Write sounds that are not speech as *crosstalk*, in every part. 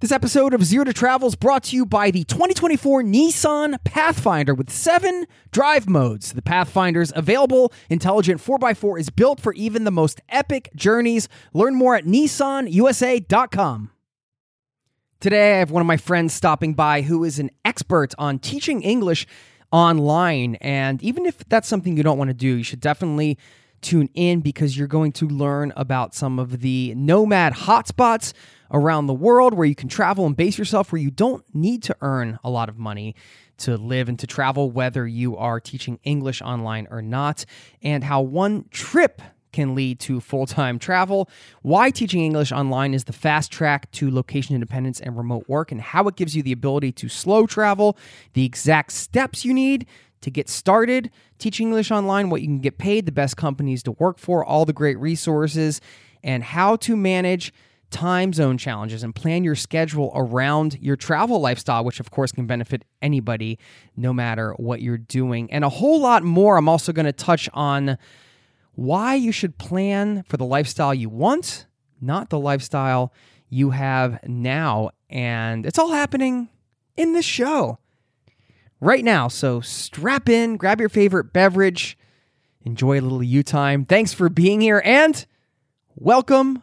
This episode of Zero to Travel is brought to you by the 2024 Nissan Pathfinder with seven drive modes. The Pathfinder's available intelligent 4x4 is built for even the most epic journeys. Learn more at nissanusa.com. Today, I have one of my friends stopping by who is an expert on teaching English online. And even if that's something you don't want to do, you should definitely tune in because you're going to learn about some of the nomad hotspots around the world where you can travel and base yourself where you don't need to earn a lot of money to live and to travel, whether you are teaching English online or not, and how one trip can lead to full time travel, why teaching English online is the fast track to location independence and remote work, and how it gives you the ability to slow travel, the exact steps you need to get started teaching English online, what you can get paid, the best companies to work for, all the great resources, and how to manage time zone challenges and plan your schedule around your travel lifestyle, which of course can benefit anybody no matter what you're doing. And a whole lot more. I'm also going to touch on why you should plan for the lifestyle you want, not the lifestyle you have now. And it's all happening in this show right now. So strap in, grab your favorite beverage, enjoy a little you time. Thanks for being here and welcome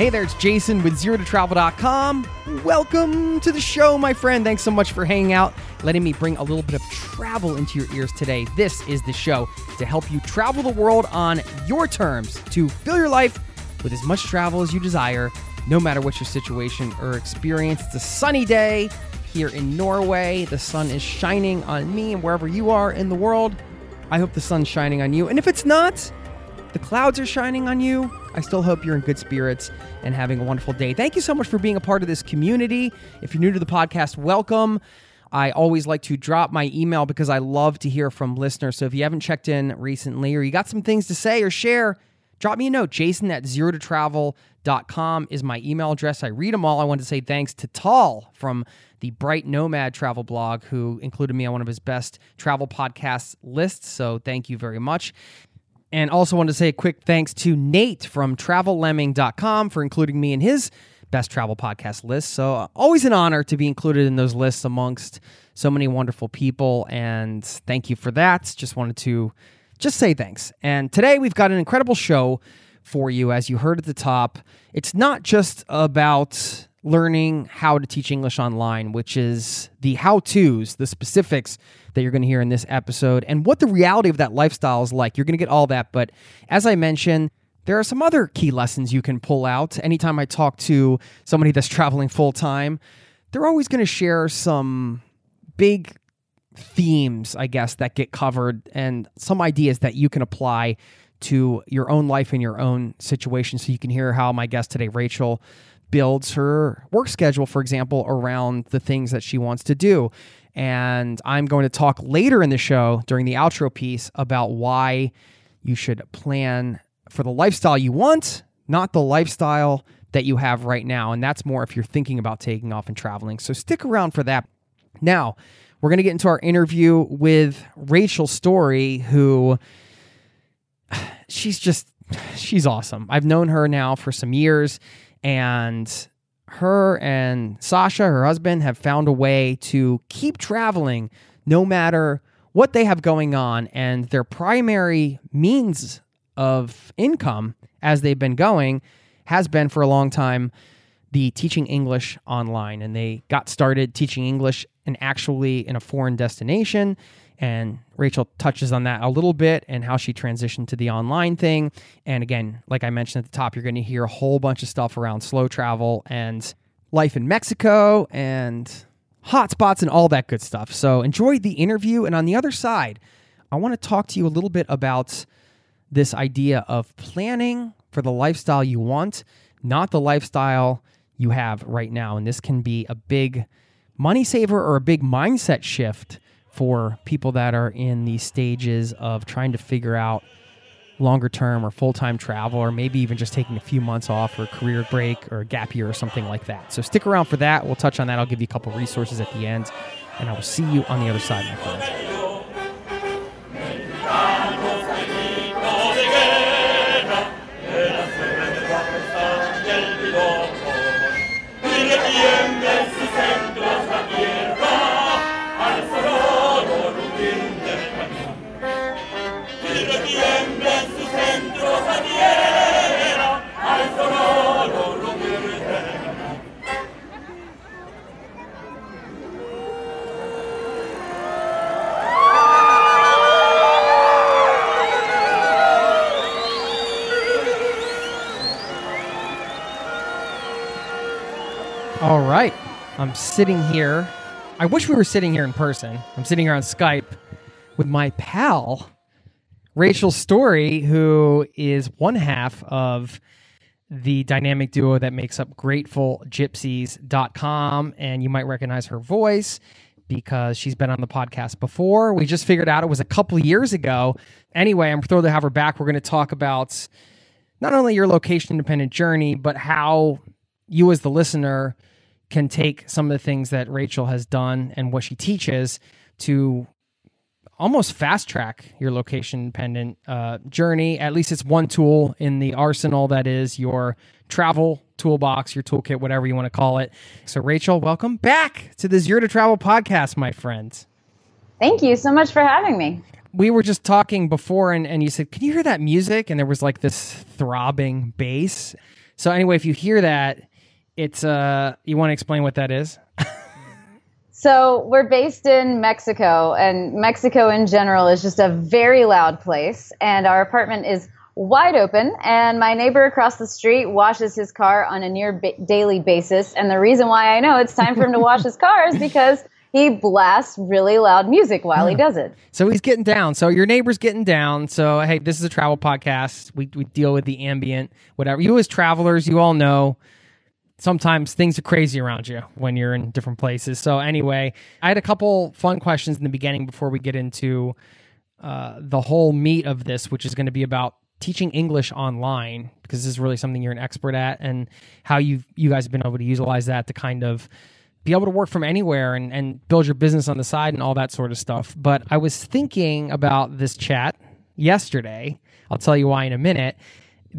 Hey there, it's Jason with ZeroToTravel.com. Welcome to the show, my friend. Thanks so much for hanging out, letting me bring a little bit of travel into your ears today. This is the show to help you travel the world on your terms, to fill your life with as much travel as you desire, no matter what your situation or experience. It's a sunny day here in Norway. The sun is shining on me and wherever you are in the world. I hope the sun's shining on you. And if it's not, the clouds are shining on you. I still hope you're in good spirits and having a wonderful day. Thank you so much for being a part of this community. If you're new to the podcast, welcome. I always like to drop my email because I love to hear from listeners. So if you haven't checked in recently or you got some things to say or share, drop me a note. Jason at zero to travel.com is my email address. I read them all. I want to say thanks to Tal from the Bright Nomad travel blog, who included me on one of his best travel podcasts lists. So thank you very much. And also want to say a quick thanks to Nate from travellemming.com for including me in his best travel podcast list. So, always an honor to be included in those lists amongst so many wonderful people. And thank you for that. Just wanted to just say thanks. And today we've got an incredible show for you, as you heard at the top. It's not just about learning how to teach English online, which is the how to's, the specifics that you're going to hear in this episode, and what the reality of that lifestyle is like. You're going to get all that. But as I mentioned, there are some other key lessons you can pull out. Anytime I talk to somebody that's traveling full time, they're always going to share some big themes, I guess, that get covered and some ideas that you can apply to your own life and your own situation. So you can hear how my guest today, Rachel, builds her work schedule, for example, around the things that she wants to do. And I'm going to talk later in the show during the outro piece about why you should plan for the lifestyle you want, not the lifestyle that you have right now. And that's more if you're thinking about taking off and traveling. So stick around for that. Now, we're going to get into our interview with Rachel Story, who *sighs* she's just, *sighs* she's awesome. I've known her now for some years and her and Sasha, her husband, have found a way to keep traveling no matter what they have going on. And their primary means of income as they've been going has been for a long time the teaching English online. And they got started teaching English and actually in a foreign destination. And Rachel touches on that a little bit and how she transitioned to the online thing. And again, like I mentioned at the top, you're going to hear a whole bunch of stuff around slow travel and life in Mexico and hotspots and all that good stuff. So enjoy the interview. And on the other side, I want to talk to you a little bit about this idea of planning for the lifestyle you want, not the lifestyle you have right now. And this can be a big money saver or a big mindset shift for people that are in these stages of trying to figure out longer term or full time travel, or maybe even just taking a few months off or a career break or a gap year or something like that. So stick around for that. We'll touch on that. I'll give you a couple resources at the end, and I will see you on the other side, my friends. Right. I'm sitting here. I wish we were sitting here in person. I'm sitting here on Skype with my pal, Rachel Story, who is one half of the dynamic duo that makes up GratefulGypsies.com. And you might recognize her voice because she's been on the podcast before. We just figured out it was a couple years ago. Anyway, I'm thrilled to have her back. We're going to talk about not only your location independent journey, but how you as the listener can take some of the things that Rachel has done and what she teaches to almost fast track your location dependent uh, journey. At least it's one tool in the arsenal that is your travel toolbox, your toolkit, whatever you want to call it. So, Rachel, welcome back to the Zero to Travel podcast, my friend. Thank you so much for having me. We were just talking before, and, and you said, Can you hear that music? And there was like this throbbing bass. So, anyway, if you hear that, it's uh you want to explain what that is? So we're based in mexico and mexico in general is just a very loud place and our apartment is wide open and my neighbor across the street washes his car on a near ba- daily basis and the reason why i know it's time for him to wash his car is because he blasts really loud music while he does it. So he's getting down. So your neighbor's getting down. So hey this is a travel podcast. We, we deal with the ambient whatever. You as travelers you all know sometimes things are crazy around you when you're in different places. So anyway, I had a couple fun questions in the beginning before we get into uh, the whole meat of this, which is going to be about teaching English online because this is really something you're an expert at, and how you you guys have been able to utilize that to kind of be able to work from anywhere and, and build your business on the side and all that sort of stuff. But I was thinking about this chat yesterday. I'll tell you why in a minute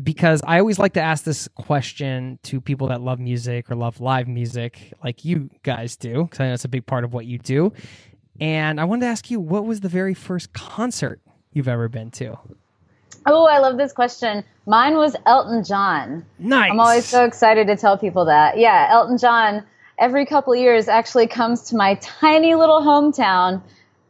because I always like to ask this question to people that love music or love live music, like you guys do, because I know it's a big part of what you do. And I wanted to ask you, what was the very first concert you've ever been to? Oh, I love this question. Mine was Elton John. Nice. I'm always so excited to tell people that. Yeah, Elton John, every couple years, actually comes to my tiny little hometown,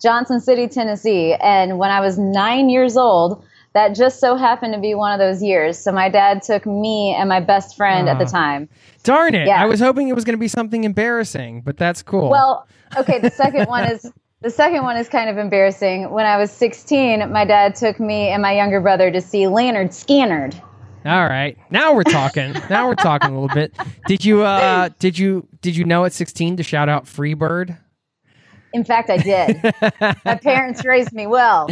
Johnson City, Tennessee. And when I was nine years old, that just so happened to be one of those years. So my dad took me and my best friend uh, at the time. Darn it. Yeah. I was hoping it was going to be something embarrassing, but that's cool. Well, okay, the second one is the second one is kind of embarrassing. When I was 16, my dad took me and my younger brother to see Lynyrd Skynyrd. All right. Now we're talking. *laughs* now we're talking a little bit. Did you uh did you did you know at 16 to shout out Freebird? In fact, I did. My parents raised me well,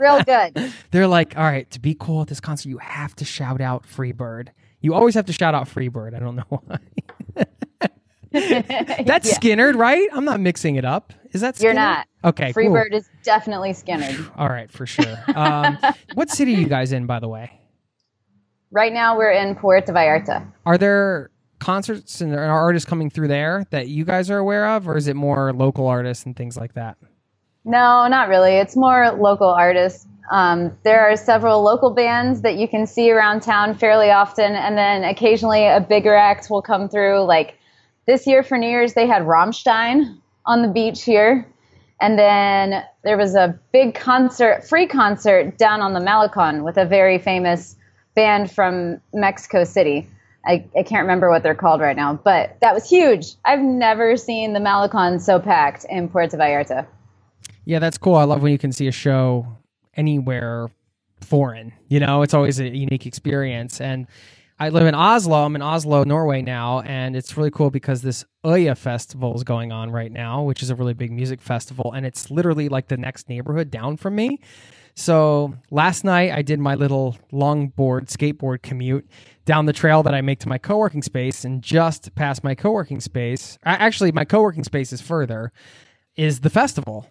real good. They're like, all right, to be cool at this concert, you have to shout out Freebird. You always have to shout out Freebird. I don't know why. *laughs* That's yeah. Right? I'm not mixing it up. Is that Skynyrd? You're not. Okay, Freebird cool. is definitely Skynyrd. All right, for sure. Um, *laughs* what city are you guys in, by the way? Right now, we're in Puerto Vallarta. Are there concerts and artists coming through there that you guys are aware of, or is it more local artists and things like that? No, not really. It's more local artists. Um, there are several local bands that you can see around town fairly often, and then occasionally a bigger act will come through. Like this year for New Year's, they had Rammstein on the beach here. And then there was a big concert, free concert down on the Malecon with a very famous band from Mexico City. I, I can't remember what they're called right now, but that was huge. I've never seen the Malecon so packed in Puerto Vallarta. Yeah, that's cool. I love when you can see a show anywhere foreign. You know, it's always a unique experience. And I live in Oslo. I'm in Oslo, Norway now, and it's really cool because this Oya festival is going on right now, which is a really big music festival, and it's literally like the next neighborhood down from me. So last night I did my little longboard skateboard commute down the trail that I make to my co-working space, and just past my co-working space, actually my co-working space is further, is the festival.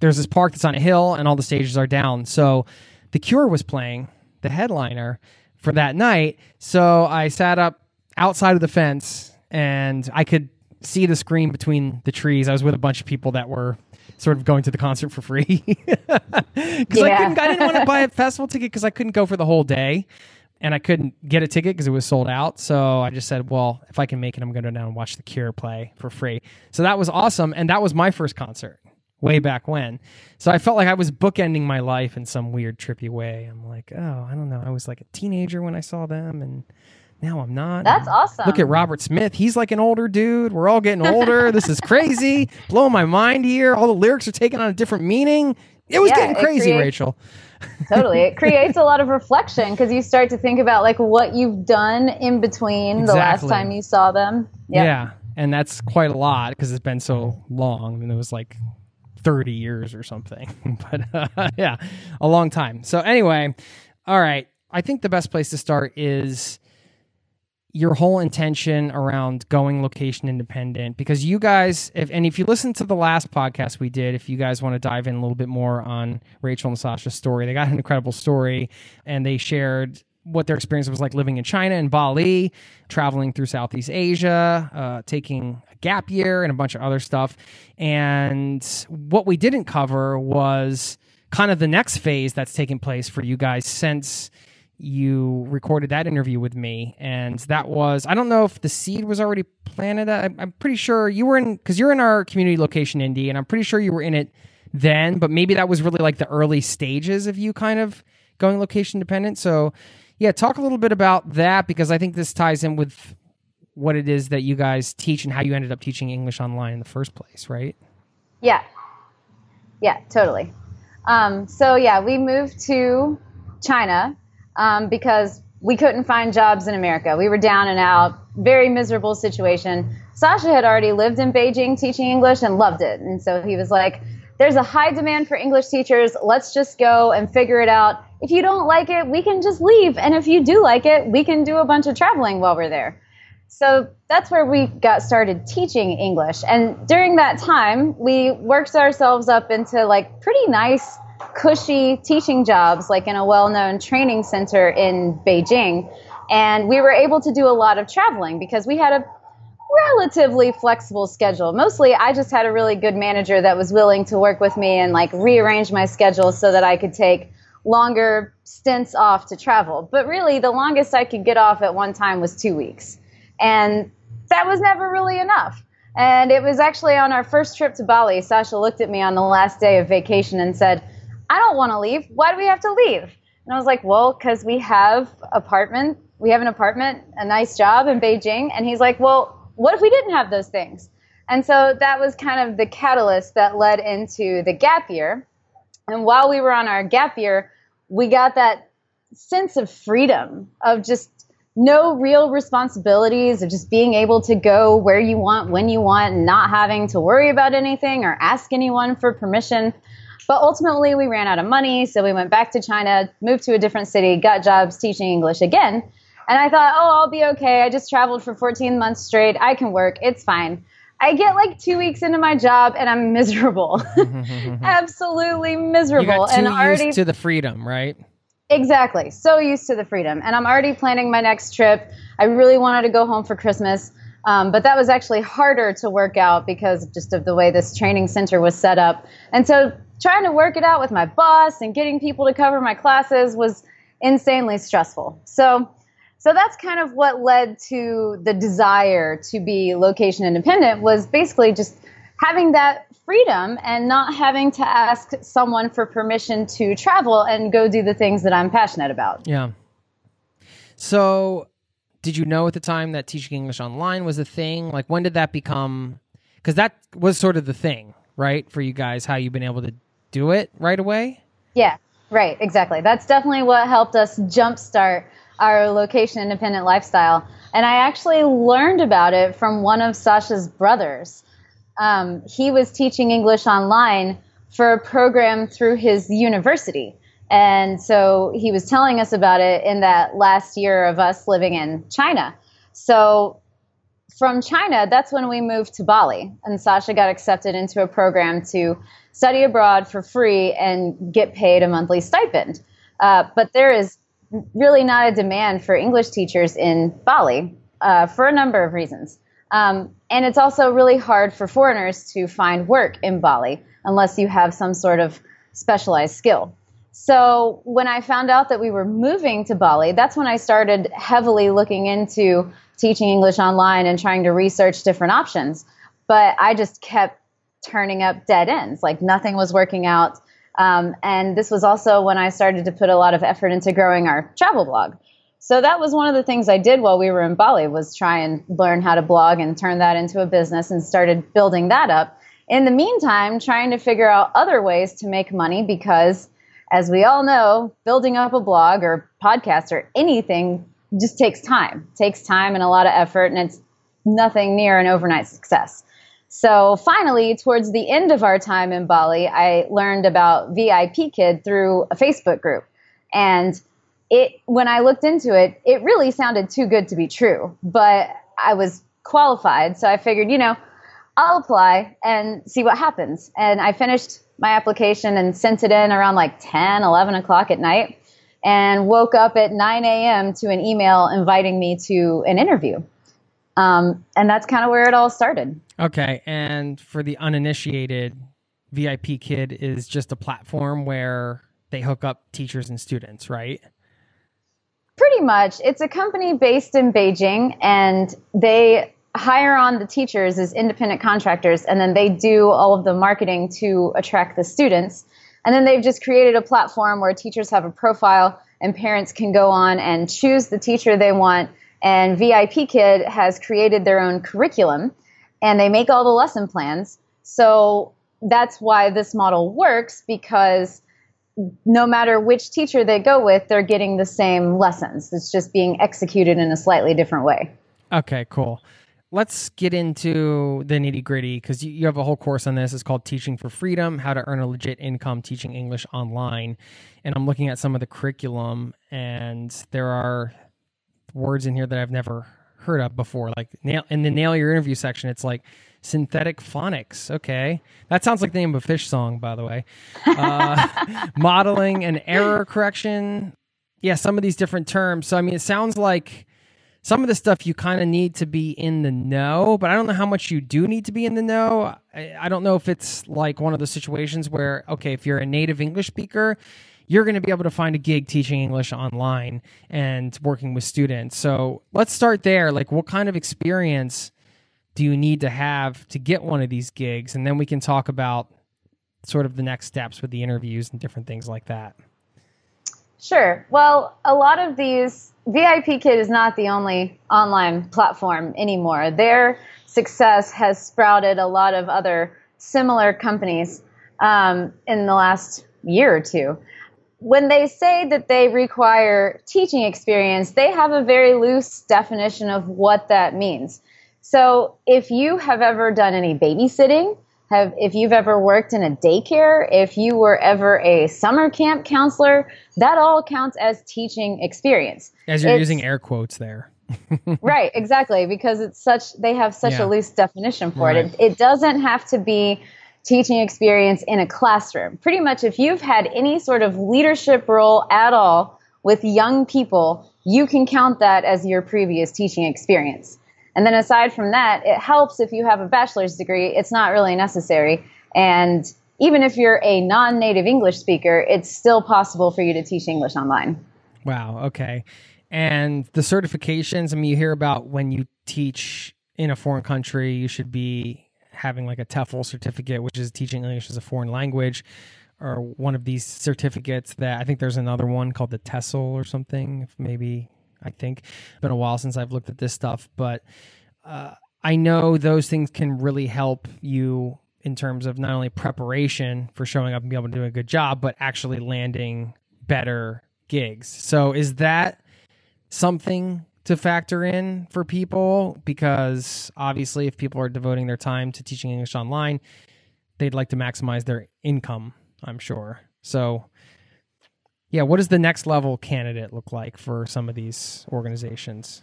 There's this park that's on a hill, and all the stages are down. So The Cure was playing the headliner for that night. So I sat up outside of the fence, and I could see the screen between the trees. I was with a bunch of people that were sort of going to the concert for free *laughs* because yeah. I. I didn't want to buy a festival ticket because I couldn't go for the whole day, and I couldn't get a ticket because it was sold out. So I just said, well, if I can make it, I'm going to go down and watch The Cure play for free. So that was awesome, and that was my first concert way back when. So I felt like I was bookending my life in some weird trippy way. I'm like, oh, I don't know. I was like a teenager when I saw them, and now I'm not. That's awesome. Look at Robert Smith. He's like an older dude. We're all getting older. *laughs* this is crazy. Blowing my mind here. All the lyrics are taking on a different meaning. It was yeah, getting crazy, creates, Rachel. Totally. It creates a lot of reflection because you start to think about like what you've done in between exactly. the last time you saw them. Yep. Yeah. And that's quite a lot because it's been so long. I mean, it was like 30 years or something. *laughs* but uh, *laughs* yeah, a long time. So, anyway, all right. I think the best place to start is your whole intention around going location independent because you guys if and if you listen to the last podcast we did if you guys want to dive in a little bit more on Rachel and Sasha's story they got an incredible story and they shared what their experience was like living in China and Bali traveling through Southeast Asia uh, taking a gap year and a bunch of other stuff. And what we didn't cover was kind of the next phase that's taking place for you guys since you recorded that interview with me and that was i don't know if the seed was already planted i'm, I'm pretty sure you were in because you're in our community Location Indie and i'm pretty sure you were in it then but maybe that was really like the early stages of you kind of going location dependent. So yeah talk a little bit about that because i think this ties in with what it is that you guys teach and how you ended up teaching english online in the first place right? Yeah. Yeah totally. Um, so yeah we moved to china um, because we couldn't find jobs in America. We were down and out, very miserable situation. Sasha had already lived in Beijing teaching English and loved it. And so he was like, there's a high demand for English teachers. Let's just go and figure it out. If you don't like it, we can just leave. And if you do like it, we can do a bunch of traveling while we're there. So that's where we got started teaching English. And during that time, we worked ourselves up into like pretty nice cushy teaching jobs, like in a well known training center in Beijing. And we were able to do a lot of traveling because we had a relatively flexible schedule. Mostly, I just had a really good manager that was willing to work with me and like rearrange my schedule so that I could take longer stints off to travel. But really, the longest I could get off at one time was two weeks. And that was never really enough. And it was actually on our first trip to Bali. Sasha looked at me on the last day of vacation and said, I don't want to leave. Why do we have to leave? And I was like, well, because we have apartment, we have an apartment, a nice job in Beijing. And he's like, well, what if we didn't have those things? And so that was kind of the catalyst that led into the gap year. And while we were on our gap year, we got that sense of freedom of just no real responsibilities of just being able to go where you want, when you want, and not having to worry about anything or ask anyone for permission. But ultimately, we ran out of money, so we went back to China, moved to a different city, got jobs teaching English again. And I thought, oh, I'll be okay. I just traveled for 14 months straight. I can work. It's fine. I get like two weeks into my job and I'm miserable, *laughs* *laughs* absolutely miserable. You got too and already used to the freedom, right? Exactly. So used to the freedom. And I'm already planning my next trip. I really wanted to go home for Christmas. Um, but that was actually harder to work out because just of the way this training center was set up. And so trying to work it out with my boss and getting people to cover my classes was insanely stressful. So so that's kind of what led to the desire to be location independent was basically just having that freedom and not having to ask someone for permission to travel and go do the things that I'm passionate about. Yeah. So, did you know at the time that teaching English online was a thing? Like, when did that become? Because that was sort of the thing, right, for you guys, how you've been able to do it right away? Yeah, right, exactly. That's definitely what helped us jumpstart our location independent lifestyle. And I actually learned about it from one of Sasha's brothers. Um, he was teaching English online for a program through his university. And so he was telling us about it in that last year of us living in China. So from China, that's when we moved to Bali. And Sasha got accepted into a program to study abroad for free and get paid a monthly stipend. Uh, but there is really not a demand for English teachers in Bali uh, for a number of reasons. Um, and it's also really hard for foreigners to find work in Bali unless you have some sort of specialized skill. So when I found out that we were moving to Bali, that's when I started heavily looking into teaching English online and trying to research different options. But I just kept turning up dead ends. Like nothing was working out. Um, and this was also when I started to put a lot of effort into growing our travel blog. So that was one of the things I did while we were in Bali was try and learn how to blog and turn that into a business and started building that up. In the meantime, trying to figure out other ways to make money because as we all know, building up a blog or podcast or anything just takes time. It takes time and a lot of effort and it's nothing near an overnight success. So finally, towards the end of our time in Bali, I learned about VIP Kid through a Facebook group. And it when I looked into it, it really sounded too good to be true. But I was qualified, so I figured, you know, I'll apply and see what happens. And I finished my application and sent it in around like 10, 11 o'clock at night and woke up at 9 a.m. to an email inviting me to an interview. Um, and that's kind of where it all started. Okay. And for the uninitiated, VIP Kid is just a platform where they hook up teachers and students, right? Pretty much. It's a company based in Beijing and they hire on the teachers as independent contractors and then they do all of the marketing to attract the students. And then they've just created a platform where teachers have a profile and parents can go on and choose the teacher they want. And VIP Kid has created their own curriculum and they make all the lesson plans. So that's why this model works because no matter which teacher they go with, they're getting the same lessons. It's just being executed in a slightly different way. Okay, cool. Let's get into the nitty gritty because you, you have a whole course on this. It's called Teaching for Freedom How to Earn a Legit Income Teaching English Online. And I'm looking at some of the curriculum, and there are words in here that I've never heard of before. Like nail in the nail your interview section, it's like synthetic phonics. Okay, that sounds like the name of a Phish song, by the way. Uh, *laughs* modeling and error correction. Yeah, some of these different terms. So I mean, it sounds like some of the stuff you kind of need to be in the know, but I don't know how much you do need to be in the know. I, I don't know if it's like one of those situations where okay, if you're a native English speaker you're going to be able to find a gig teaching English online and working with students. So let's start there. Like, what kind of experience do you need to have to get one of these gigs? And then we can talk about sort of the next steps with the interviews and different things like that. Sure. Well, a lot of these, VIP Kid is not the only online platform anymore. Their success has sprouted a lot of other similar companies um, in the last year or two when they say that they require teaching experience, they have a very loose definition of what that means. So if you have ever done any babysitting, have if you've ever worked in a daycare, if you were ever a summer camp counselor, that all counts as teaching experience. As you're it's, using air quotes there. *laughs* right, exactly, because it's such they have such yeah. a loose definition for right. it. it. It doesn't have to be teaching experience in a classroom. Pretty much, if you've had any sort of leadership role at all with young people, you can count that as your previous teaching experience. And then aside from that, it helps if you have a bachelor's degree. It's not really necessary. And even if you're a non native English speaker, it's still possible for you to teach English online. Wow. Okay. And the certifications, I mean, you hear about when you teach in a foreign country, you should be having like a TEFL certificate, which is teaching English as a foreign language, or one of these certificates that I think there's another one called the TESOL or something. Maybe I think it's been a while since I've looked at this stuff, but uh, I know those things can really help you in terms of not only preparation for showing up and be able to do a good job, but actually landing better gigs. So is that something to factor in for people? Because obviously, if people are devoting their time to teaching English online, they'd like to maximize their income, I'm sure. So, yeah, what does the next level candidate look like for some of these organizations?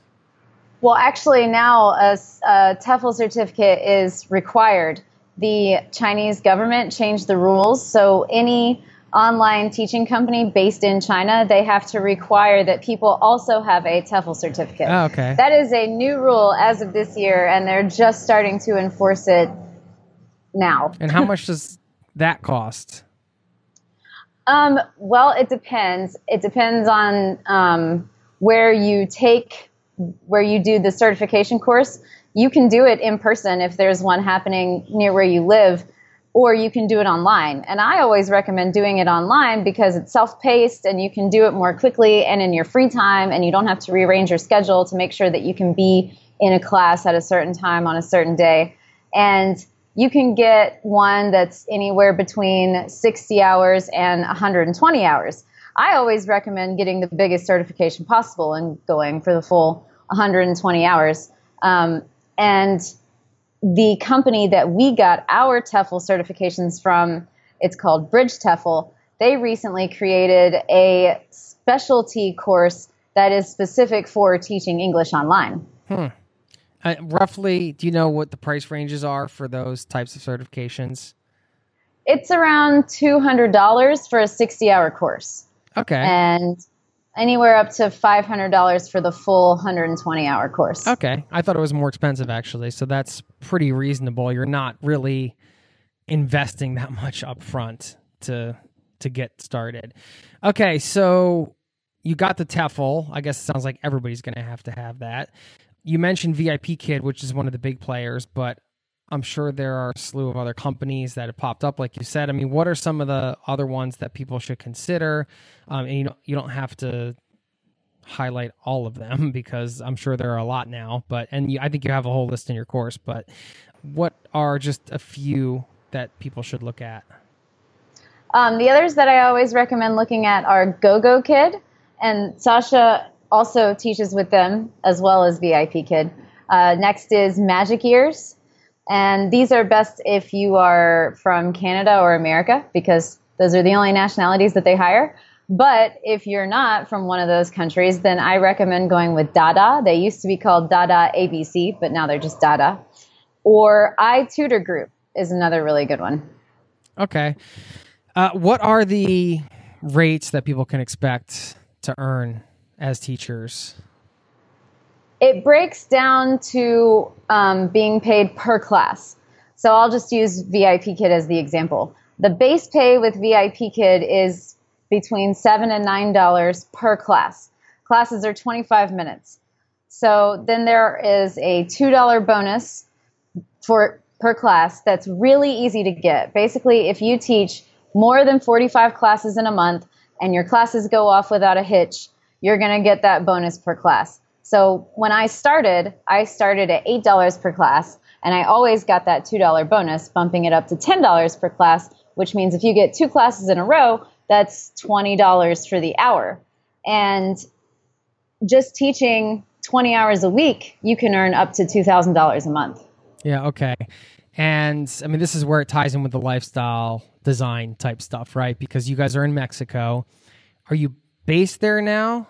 Well, actually, now a, a TEFL certificate is required the Chinese government changed the rules. So any online teaching company based in China, they have to require that people also have a TEFL certificate. Oh, okay. That is a new rule as of this year, and they're just starting to enforce it now. And how much does that cost? Um, well, it depends. It depends on um, where you take, where you do the certification course you can do it in person if there's one happening near where you live, or you can do it online. And I always recommend doing it online because it's self paced and you can do it more quickly and in your free time, and you don't have to rearrange your schedule to make sure that you can be in a class at a certain time on a certain day. And you can get one that's anywhere between 60 hours and 120 hours. I always recommend getting the biggest certification possible and going for the full 120 hours. Um, and the company that we got our TEFL certifications from, it's called Bridge TEFL. They recently created a specialty course that is specific for teaching English online. Hmm. Uh, roughly, do you know what the price ranges are for those types of certifications? It's around $200 for a 60 hour course. Okay. And anywhere up to $500 for the full 120 hour course. Okay. I thought it was more expensive actually. So that's pretty reasonable. You're not really investing that *laughs* much up front to to get started. Okay, so you got the TEFL. I guess it sounds like everybody's going to have to have that. You mentioned VIP Kid, which is one of the big players, but I'm sure there are a slew of other companies that have popped up, like you said. I mean, what are some of the other ones that people should consider? Um, and you don't you don't have to highlight all of them *laughs* because I'm sure there are a lot now. But and you, I think you have a whole list in your course. But what are just a few that people should look at? Um, the others that I always recommend looking at are GoGo Kid, and Sasha also teaches with them as well as VIP Kid. Uh, next is Magic Ears. And these are best if you are from Canada or America because those are the only nationalities that they hire. But if you're not from one of those countries, then I recommend going with Dada. They used to be called Dada ABC, but now they're just Dada. Or iTutor Group is another really good one. Okay. Uh, what are the rates that people can expect to earn as teachers? it breaks down to um, being paid per class. So I'll just use VIP Kid as the example. The base pay with VIP Kid is between seven and nine dollars per class. Classes are 25 minutes. So then there is a two dollar bonus for per class that's really easy to get. Basically, if you teach more than 45 classes in a month and your classes go off without a hitch, you're going to get that bonus per class. So when I started, I started at $8 per class, and I always got that $2 bonus, bumping it up to $10 per class, which means if you get two classes in a row, that's $20 for the hour. And just teaching 20 hours a week, you can earn up to $2,000 a month. Yeah, okay. And I mean, this is where it ties in with the lifestyle design type stuff, right? Because you guys are in Mexico. Are you based there now?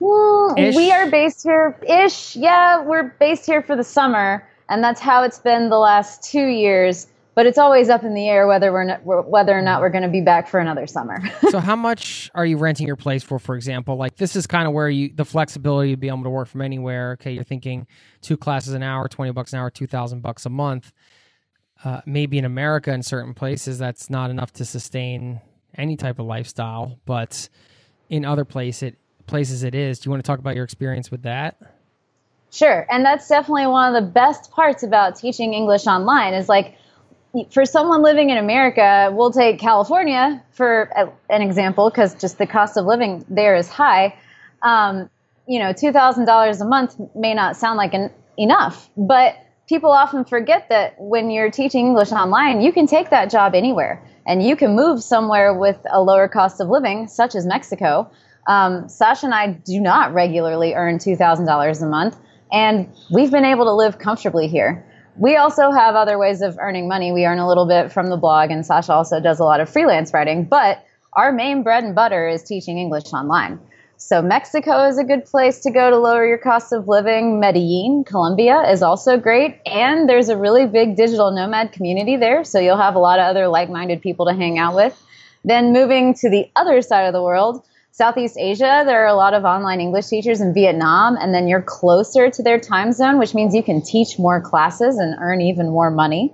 Well, we are based here ish. Yeah, we're based here for the summer, and that's how it's been the last two years. but it's always up in the air whether we're not, whether or not we're going to be back for another summer. *laughs* so how much are you renting your place for for example? Like this is kind of where you the flexibility to be able to work from anywhere. Okay, you're thinking two classes an hour, 20 bucks an hour, 2000 bucks a month. Uh, maybe in America in certain places that's not enough to sustain any type of lifestyle, but in other place it places it is. Do you want to talk about your experience with that? Sure. And that's definitely one of the best parts about teaching English online is like for someone living in America, we'll take California for an example because just the cost of living there is high. Um, you know, $2,000 a month may not sound like an, enough, but people often forget that when you're teaching English online, you can take that job anywhere and you can move somewhere with a lower cost of living, such as Mexico. Um, Sasha and I do not regularly earn $2,000 a month, and we've been able to live comfortably here. We also have other ways of earning money. We earn a little bit from the blog, and Sasha also does a lot of freelance writing, but our main bread and butter is teaching English online. So, Mexico is a good place to go to lower your cost of living. Medellin, Colombia is also great. And there's a really big digital nomad community there. So, you'll have a lot of other like minded people to hang out with. Then, moving to the other side of the world, Southeast Asia, there are a lot of online English teachers in Vietnam, and then you're closer to their time zone, which means you can teach more classes and earn even more money.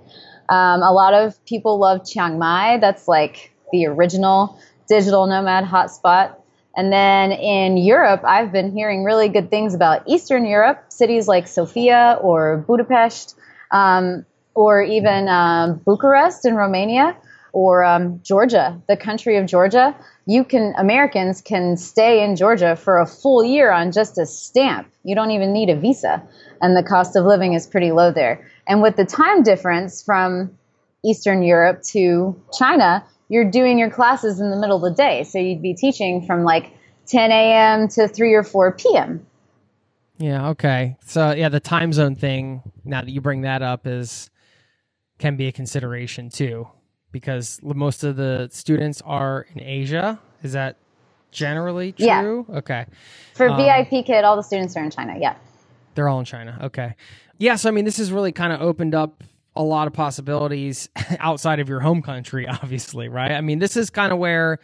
Um, a lot of people love Chiang Mai. That's like the original digital nomad hotspot. And then in Europe, I've been hearing really good things about Eastern Europe, cities like Sofia or Budapest, um, or even um, Bucharest in Romania, or um, Georgia, the country of Georgia you can Americans can stay in Georgia for a full year on just a stamp. You don't even need a visa, and the cost of living is pretty low there. And with the time difference from Eastern Europe to China, you're doing your classes in the middle of the day, so you'd be teaching from like 10 a.m. to 3 or 4 p.m. Yeah. Okay. So yeah, the time zone thing. Now that you bring that up, is can be a consideration too because most of the students are in Asia. Is that generally true? Yeah. Okay. For um, VIP Kid, all the students are in China. Yeah. They're all in China. Okay. Yeah. So, I mean, this has really kind of opened up a lot of possibilities *laughs* outside of your home country, *laughs* obviously, right? I mean, this is kind of where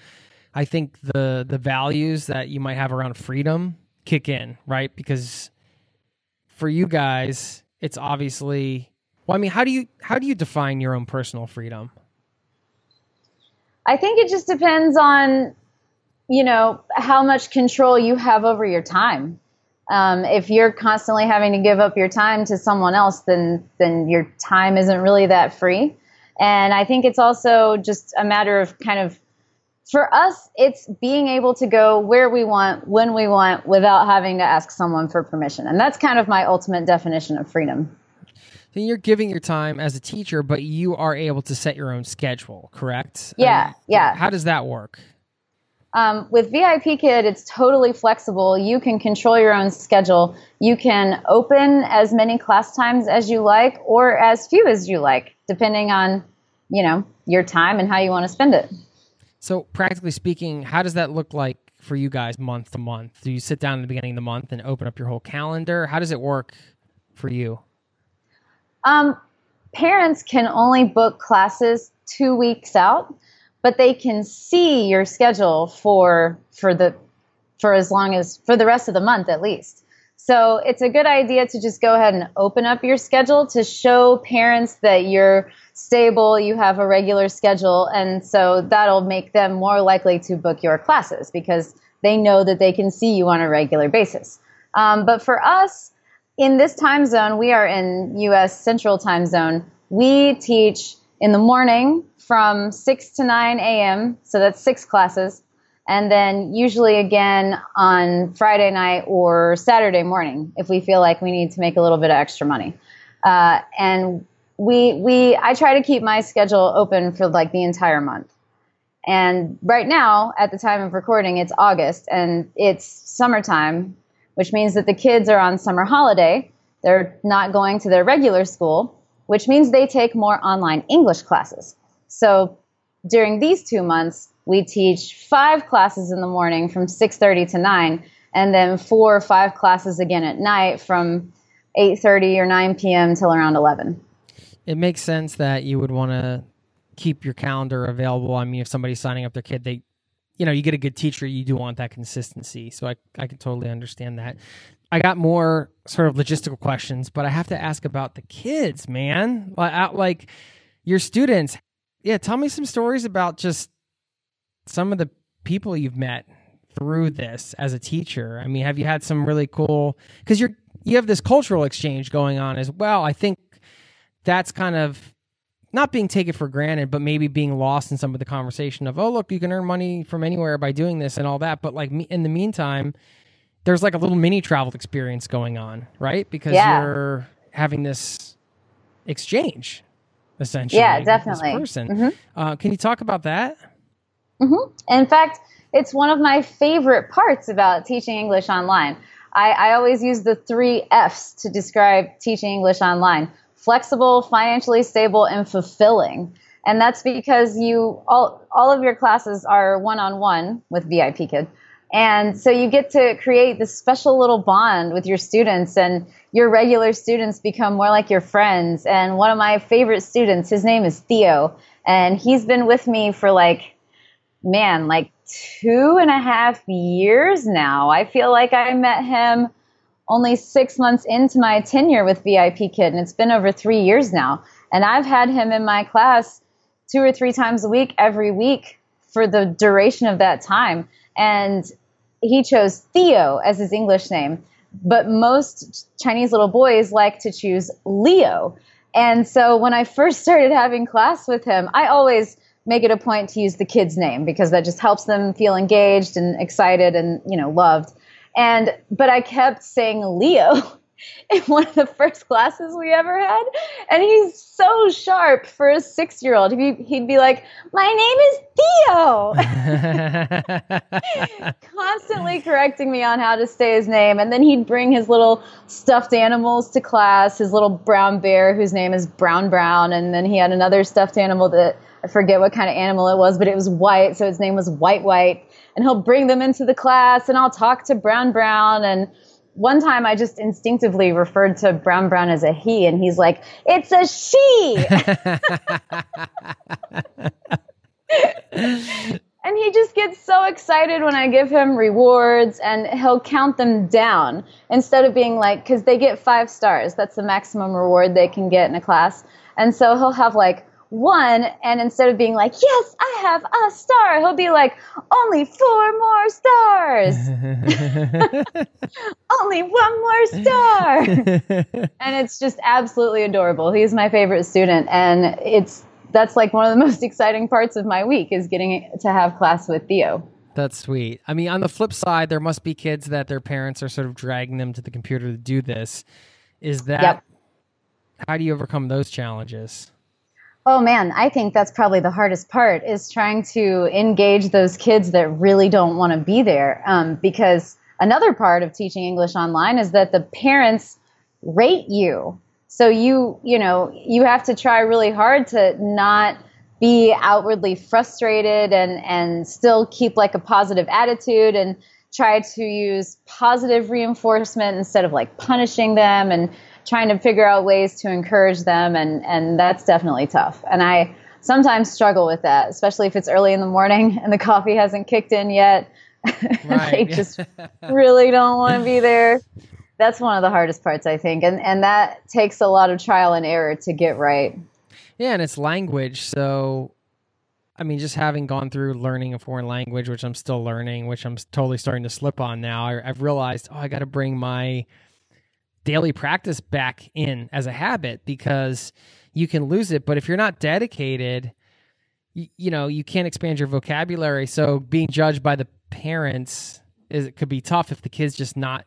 I think the the values that you might have around freedom kick in, right? Because for you guys, it's obviously well, I mean, how do you how do you define your own personal freedom? I think it just depends on, you know, how much control you have over your time. Um, if you're constantly having to give up your time to someone else, then then your time isn't really that free. And I think it's also just a matter of kind of for us, it's being able to go where we want, when we want, without having to ask someone for permission. And that's kind of my ultimate definition of freedom then you're giving your time as a teacher, but you are able to set your own schedule, correct? Yeah, um, yeah. How does that work? Um, with VIP Kid, it's totally flexible. You can control your own schedule. You can open as many class times as you like or as few as you like, depending on, you know, your time and how you want to spend it. So, practically speaking, how does that look like for you guys month to month? Do you sit down at the beginning of the month and open up your whole calendar? How does it work for you? Um, parents can only book classes two weeks out, but they can see your schedule for for the for as long as for the rest of the month at least. So it's a good idea to just go ahead and open up your schedule to show parents that you're stable, you have a regular schedule, and so that'll make them more likely to book your classes because they know that they can see you on a regular basis. Um, but for us, in this time zone, we are in US Central Time Zone. We teach in the morning from 6 to 9 a.m., so that's six classes, and then usually again on Friday night or Saturday morning if we feel like we need to make a little bit of extra money. Uh, and we we I try to keep my schedule open for like the entire month. And right now, at the time of recording, it's August and it's summertime which means that the kids are on summer holiday. They're not going to their regular school, which means they take more online English classes. So during these two months, we teach five classes in the morning from 6.30 to 9 and then four or five classes again at night from 8.30 or 9 p.m. till around 11 it makes sense that you would want to keep your calendar available. I mean, if somebody's signing up their kid, they, you know, you get a good teacher, you do want that consistency. So I, I can totally understand that. I got more sort of logistical questions, but I have to ask about the kids, man. Like, like your students. Yeah, tell me some stories about just some of the people you've met through this as a teacher. I mean, have you had some really cool because you're you have this cultural exchange going on as well. I think that's kind of not being taken for granted, but maybe being lost in some of the conversation of, oh, look, you can earn money from anywhere by doing this and all that. But like in the meantime, there's like a little mini travel experience going on, right? Because yeah. you're having this exchange, essentially. Yeah, definitely. person. Mm-hmm. Uh, can you talk about that? Mm-hmm. In fact, it's one of my favorite parts about teaching English online. I, I always use the three F's to describe teaching English online flexible, financially stable, and fulfilling. And that's because you all all of your classes are one on one with VIP Kid. And so you get to create this special little bond with your students, and your regular students become more like your friends. And one of my favorite students, his name is Theo, and he's been with me for like, man, like two and a half years now. I feel like I met him only six months into my tenure with VIP Kid, and it's been over three years now. And I've had him in my class two or three times a week, every week for the duration of that time. And he chose Theo as his English name. But most Chinese little boys like to choose Leo. And so when I first started having class with him, I always make it a point to use the kid's name because that just helps them feel engaged and excited and you know loved and but i kept saying leo *laughs* in one of the first classes we ever had. And he's so sharp for a six year old he'd, he'd be like my name is theo. *laughs* *laughs* Constantly correcting me on how to say his name. And then he'd bring his little stuffed animals to class his little brown bear whose name is brown brown. And then he had another stuffed animal that I forget what kind of animal it was, but it was white, so his name was White White. And he'll bring them into the class, and I'll talk to Brown Brown. And one time I just instinctively referred to Brown Brown as a he, and he's like, It's a she. *laughs* and he just gets so excited when I give him rewards and he'll count them down instead of being like, because they get five stars. That's the maximum reward they can get in a class. And so he'll have like one and instead of being like yes i have a star he'll be like only four more stars. *laughs* Only one more star. *laughs* And it's just absolutely adorable. He's my favorite student and it's that's like one of the most exciting parts of my week is getting to have class with theo. That's sweet. I mean on the flip side there must be kids that their parents are sort of dragging them to the computer to do this. Is that yep. how do you overcome those challenges Oh man, I think that's probably the hardest part is trying to engage those kids that really don't want to be there. Um, because another part of teaching English online is that the parents rate you. So you, you know, you have to try really hard to not be outwardly frustrated and and still keep like a positive attitude and try to use positive reinforcement instead of like punishing them and trying to figure out ways to encourage them and and that's definitely tough. And i sometimes struggle with that especially if it's early in the morning *laughs* and the coffee hasn't kicked in yet. *laughs* Right. they just really don't want to be there. That's one of the hardest parts i think. And and that takes a lot of trial and error to get right. Yeah and it's language. So I mean, just having gone through learning a foreign language, which I'm still learning, which I'm totally starting to slip on now, I, have realized, oh, I got to bring my daily practice back in as a habit because you can lose it. But if you're not dedicated, you, you know, you can't expand your vocabulary. So being judged by the parents is it could be tough if the kid's just not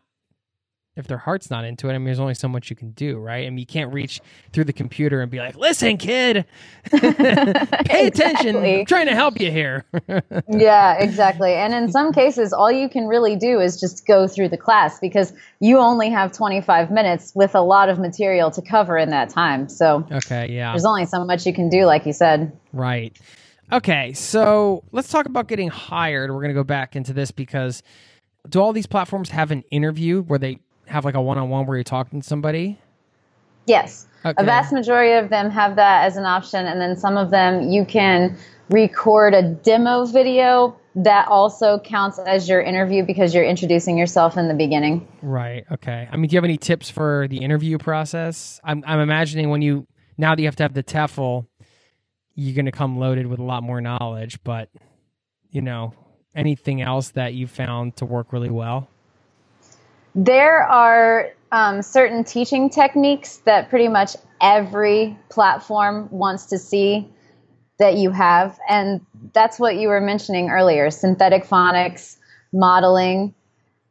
if their heart's not into it, I mean, there's only so much you can do, right? I mean, you can't reach through the computer and be like, "Listen, kid, *laughs* pay attention. I'm trying to help you here." *laughs* yeah, exactly. And in some cases, all you can really do is just go through the class because you only have 25 minutes with a lot of material to cover in that time. So, okay, yeah, there's only so much you can do, like you said. Right. Okay, so let's talk about getting hired. We're going to go back into this because do all these platforms have an interview where they have like a one on one where you're talking to somebody? Yes. A vast majority of them have that as an option, and then some of them you can record a demo video that also counts as your interview because you're introducing yourself in the beginning. Right. Okay. I mean, do you have any tips for the interview process? I'm, I'm imagining when you now that you have to have the TEFL, you're going to come loaded with a lot more knowledge. But you know, anything else that you found to work really well? There are um, certain teaching techniques that pretty much every platform wants to see that you have. And that's what you were mentioning earlier synthetic phonics, modeling,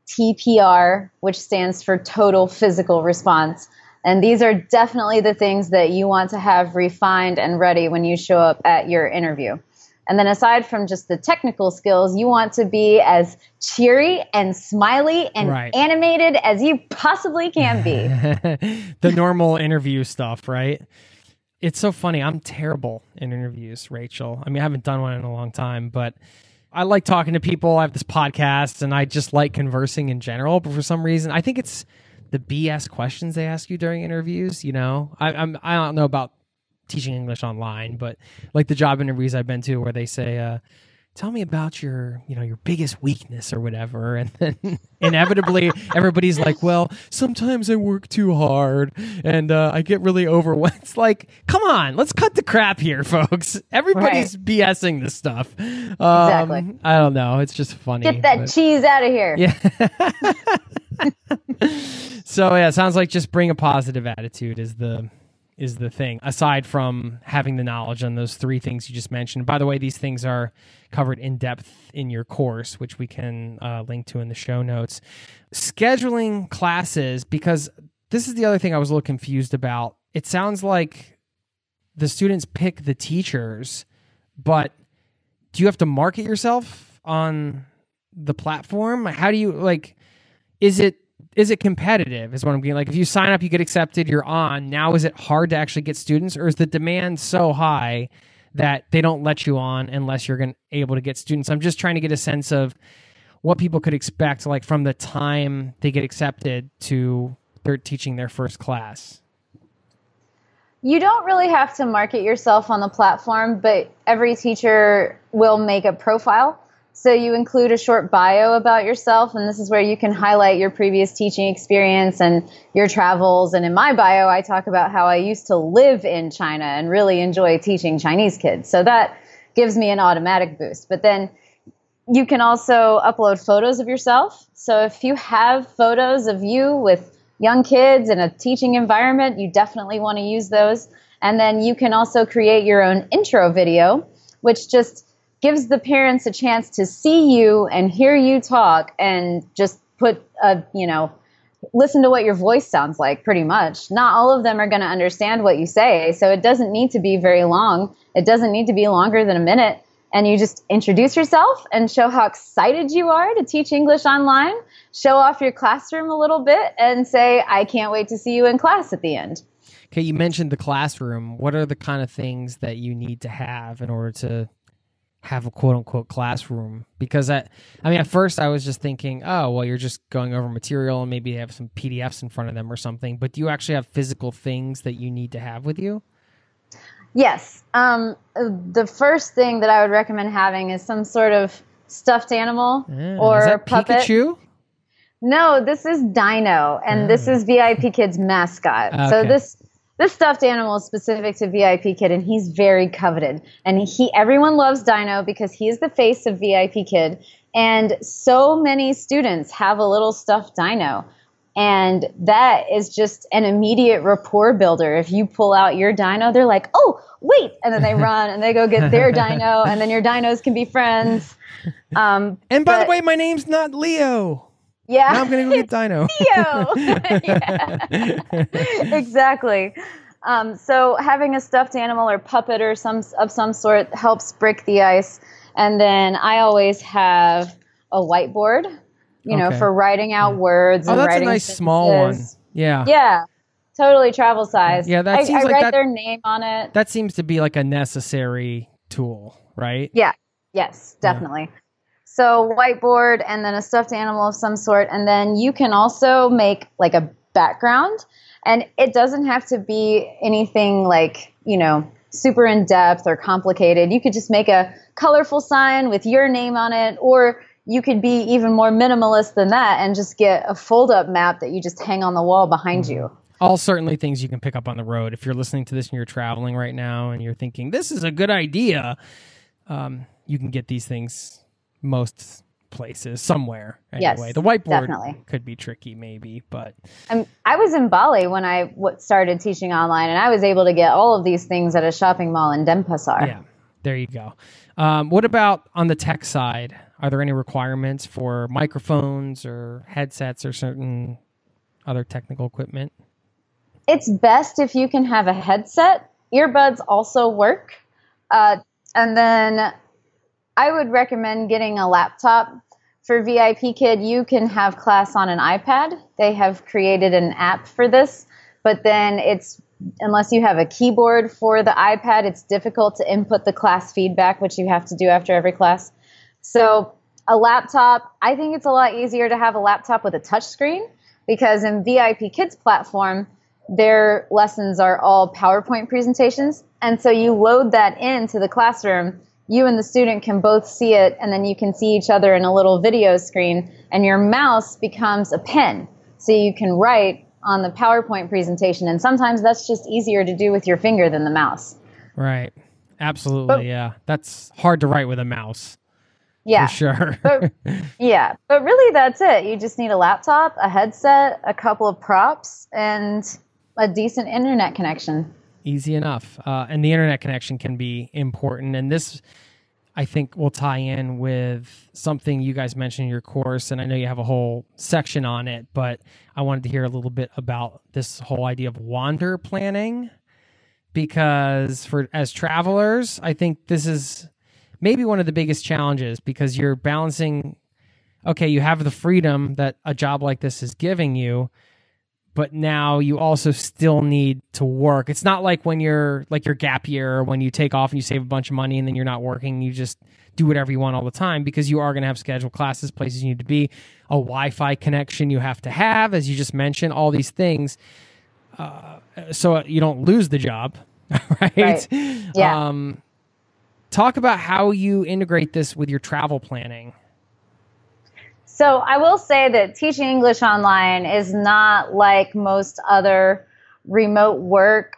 TPR, which stands for total physical response. And these are definitely the things that you want to have refined and ready when you show up at your interview. And then aside from just the technical skills, you want to be as cheery and smiley and right. animated as you possibly can be. *laughs* the normal interview stuff, right? It's so funny. I'm terrible in interviews, Rachel. I mean, I haven't done one in a long time, but I like talking to people. I have this podcast and I just like conversing in general, but for some reason, I think it's the BS questions they ask you during interviews, you know. I I'm I don't know about teaching English online, but like the job interviews I've been to where they say, uh, tell me about your, you know, your biggest weakness or whatever. *laughs* And then inevitably everybody's like, well, sometimes I work too hard and uh, I get really overwhelmed. *laughs* It's like, come on, let's cut the crap here, folks. Everybody's right. BSing this stuff. Um, exactly. I don't know. It's just funny. Get that but, cheese out of here. Yeah. *laughs* so yeah, it sounds like just bring a positive attitude is the is the thing aside from having the knowledge on those three things you just mentioned. By the way these things are covered in depth in your course which we can uh, link to in the show notes. Scheduling classes because this is the other thing i was a little confused about. It sounds like the students pick the teachers but do you have to market yourself on the platform? How do you like is it is it competitive is what i'm getting like if you sign up you get accepted you're on now is it hard to actually get students or is the demand so high that they don't let you on unless you're going able to get students? I'm just trying to get a sense of what people could expect like from the time they get accepted to they're teaching their first class. You don't really have to market yourself on the platform but every teacher will make a profile so you include a short bio about yourself, and this is where you can highlight your previous teaching experience and your travels. And in my bio, I talk about how I used to live in China and really enjoy teaching Chinese kids. So that gives me an automatic boost. But then you can also upload photos of yourself. So if you have photos of you with young kids in a teaching environment, you definitely want to use those. And then you can also create your own intro video, which just gives the parents a chance to see you and hear you talk and just put a, you know, listen to what your voice sounds like pretty much. Not all of them are going to understand what you say, so it doesn't need to be very long. It doesn't need to be longer than a minute. And you just introduce yourself and show how excited you are to teach English online, show off your classroom a little bit, and say, I can't wait to see you in class at the end. Okay, you mentioned the classroom. What are the kind of things that you need to have in order to have a quote unquote classroom because I, I mean, at first I was just thinking, oh, well, you're just going over material and maybe they have some PDFs in front of them or something. But do you actually have physical things that you need to have with you? Yes. Um, the first thing that I would recommend having is some sort of stuffed animal yeah. or puppet. Pikachu? No, this is Dino, and oh. this is VIP Kids mascot. Okay. So this this stuffed animal is specific to VIP Kid, and he's very coveted. And he, everyone loves Dino because he is the face of VIP Kid. And so many students have a little stuffed Dino. And that is just an immediate rapport builder. If you pull out your dino, they're like, oh, wait. And then they *laughs* run and they go get their dino, and then your dinos can be friends. *laughs* Um, and by but, the way, my name's not Leo. Yeah. Now I'm gonna go get *laughs* Dino. *laughs* exactly. Um, so having a stuffed animal or puppet or some of some sort helps break the ice. And then I always have a whiteboard, you okay. know, for writing out words. Oh, that's a nice sentences. small one. Yeah. Yeah. Totally travel size. Yeah, that I, seems I like write that, their name on it. That seems to be like a necessary tool, right? Yeah. Yes, definitely. Yeah. So whiteboard and then a stuffed animal of some sort. And then you can also make like a background. And it doesn't have to be anything like, you know, super in depth or complicated. You could just make a colorful sign with your name on it, or you could be even more minimalist than that and just get a fold up map that you just hang on the wall behind you. All certainly things you can pick up on the road. If you're listening to this and you're traveling right now and you're thinking, this is a good idea, um, you can get these things most places somewhere anyway. Yes, the whiteboard definitely. could be tricky, maybe, but I was in Bali when I w- started teaching online, and I was able to get all of these things at a shopping mall in Denpasar. yeah, there you go. Um, what about on the tech side? Are there any requirements for microphones or headsets or certain other technical equipment? It's best if you can have a headset. Earbuds also work. Uh, and then I would recommend getting a laptop. For VIP Kid, you can have class on an iPad. They have created an app for this, but then it's unless you have a keyboard for the iPad, it's difficult to input the class feedback, which you have to do after every class. So, a laptop, I think it's a lot easier to have a laptop with a touch screen because in VIP Kids platform, their lessons are all PowerPoint presentations. And so you load that into the classroom. You and the student can both see it, and then you can see each other in a little video screen, and your mouse becomes a pen. So you can write on the PowerPoint presentation. And sometimes that's just easier to do with your finger than the mouse. Right. Absolutely. But- yeah. That's hard to write with a mouse. Yeah. For sure. *laughs* But yeah, but really that's it. You just need a laptop, a headset, a couple of props, and a decent internet connection. Easy enough. Uh, and the internet connection can be important. And this, I think, will tie in with something you guys mentioned in your course. And I know you have a whole section on it, but I wanted to hear a little bit about this whole idea of wander planning. Because for as travelers, I think this is maybe one of the biggest challenges because you're balancing okay, you have the freedom that a job like this is giving you, but now you also still need to work. It's not like when you're like your gap year or when you take off and you save a bunch of money and then you're not working, you just do whatever you want all the time because you are going to have scheduled classes, places you need to be, a Wi-Fi connection you have to have, as you just mentioned, all these things. Uh, so you don't lose the job, *laughs* right? Right. Yeah. Um, talk about how you integrate this with your travel planning. So I will say that teaching English online is not like most other remote work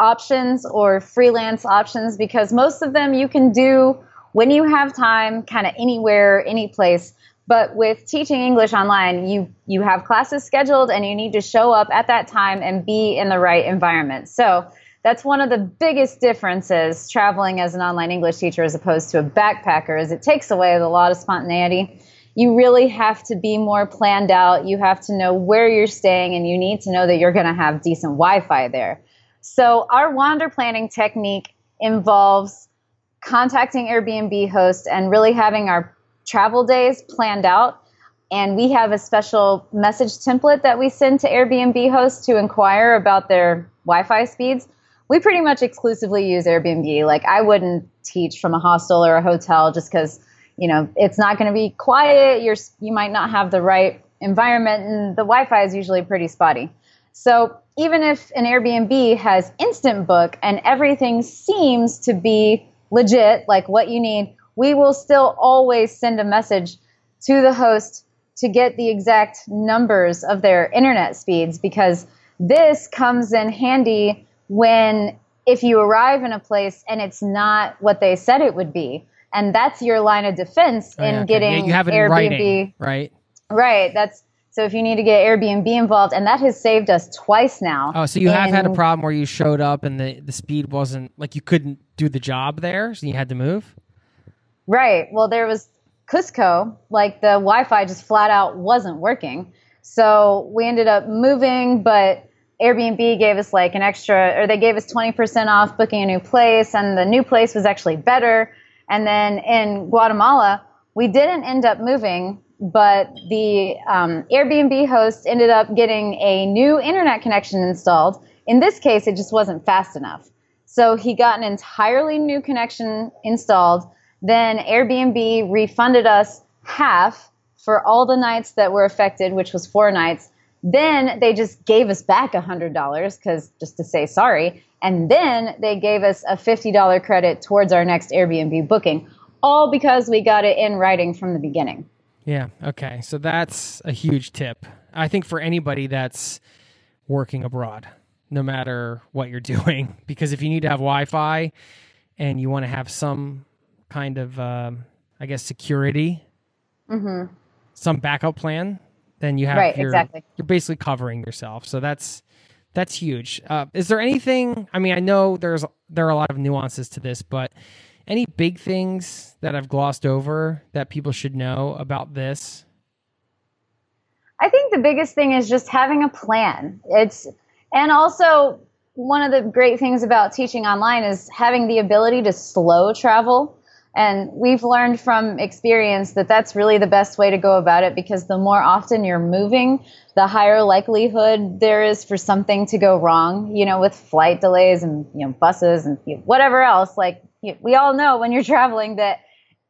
options or freelance options because most of them you can do when you have time, kind of anywhere, any place. But with teaching English online, you you have classes scheduled and you need to show up at that time and be in the right environment. So that's one of the biggest differences traveling as an online English teacher as opposed to a backpacker is it takes away a lot of spontaneity you really have to be more planned out. You have to know where you're staying and you need to know that you're going to have decent Wi Fi there. So, our wander planning technique involves contacting Airbnb hosts and really having our travel days planned out. And we have a special message template that we send to Airbnb hosts to inquire about their Wi Fi speeds. We pretty much exclusively use Airbnb. Like, I wouldn't teach from a hostel or a hotel just because you know it's not going to be quiet you're you might not have the right environment and the wi-fi is usually pretty spotty. So even if an airbnb has instant book and everything seems to be legit like what you need we will still always send a message to the host to get the exact numbers of their internet speeds because this comes in handy when if you arrive in a place and it's not what they said it would be and that's your line of defense Oh, in yeah, okay. getting Yeah, you have it Airbnb. writing, right? Right. That's so if you need to get Airbnb involved, and that has saved us twice now. Oh, so you have had a problem where you showed up and the, the speed wasn't like you couldn't do the job there, so you had to move. Right. Well, there was Cusco, like the Wi Fi just flat out wasn't working. So we ended up moving, but Airbnb gave us like an extra, or they gave us 20% off booking a new place, and the new place was actually better. And then in Guatemala, we didn't end up moving, but the um, Airbnb host ended up getting a new internet connection installed. In this case, it just wasn't fast enough. So he got an entirely new connection installed. Then Airbnb refunded us half for all the nights that were affected, which was four nights. Then they just gave us back a $100 because just to say sorry. And then they gave us a $50 credit towards our next Airbnb booking, all because we got it in writing from the beginning. Yeah. Okay. So that's a huge tip. I think for anybody that's working abroad, no matter what you're *laughs* doing, because if you need to have Wi Fi and you want to have some kind of, um, I guess, security, Mm-hmm. some backup plan, then you have Right, your, exactly. you're basically covering yourself. So that's that's huge. Uh, is there anything? I mean, I know there's there are a lot of nuances to this, but any big things that I've glossed over that people should know about this? I think the biggest thing is just having a plan. It's and also one of the great things about teaching online is having the ability to slow travel. And we've learned from experience that that's really the best way to go about it because the more often you're moving, the higher likelihood there is for something to go wrong, you know, with flight delays and, you know, buses and whatever else. Like you, we all know when you're traveling that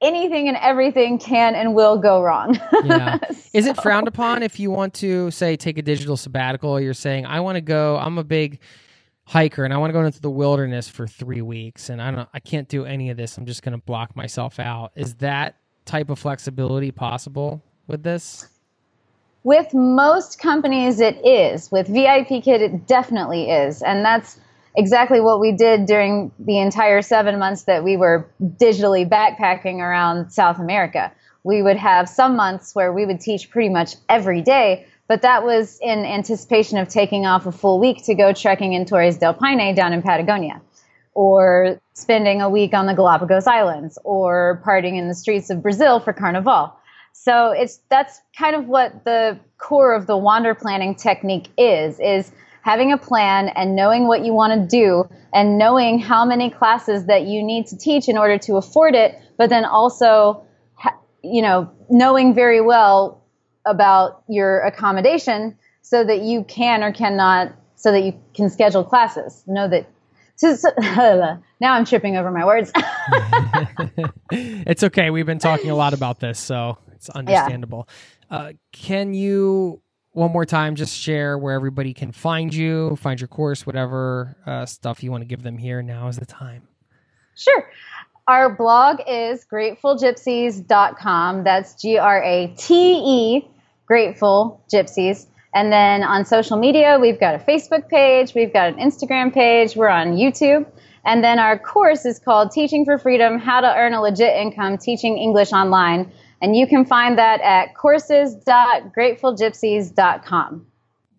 anything and everything can and will go wrong. Yeah. *laughs* Is it frowned upon if you want to say take a digital sabbatical? You're saying I want to go. I'm a big hiker and I want to go into the wilderness for three weeks, and I don't. I can't do any of this. I'm just going to block myself out. Is that type of flexibility possible with this? With most companies, it is. With VIP Kid, it definitely is. And that's exactly what we did during the entire seven months that we were digitally backpacking around South America. We would have some months where we would teach pretty much every day, but that was in anticipation of taking off a full week to go trekking in Torres del Paine down in Patagonia or spending a week on the Galapagos Islands or partying in the streets of Brazil for Carnival. So it's that's kind of what the core of the wander planning technique is is having a plan and knowing what you want to do and knowing how many classes that you need to teach in order to afford it, but then also you know knowing very well about your accommodation so that you can or cannot so that you can schedule classes. Know that so, so, *laughs* now I'm tripping over my words. *laughs* it's okay. We've been talking a lot about this, so it's understandable. Uh, can you one more time just share where everybody can find you, find your course, whatever uh, stuff you want to give them here? Now is the time. Sure. Our blog is gratefulgypsies.com. That's G R A T E, Grateful Gypsies. And then on social media, we've got a Facebook page, we've got an Instagram page, we're on YouTube. And then our course is called Teaching for Freedom How to Earn a Legit Income Teaching English Online. And you can find that at courses.gratefulgypsies.com.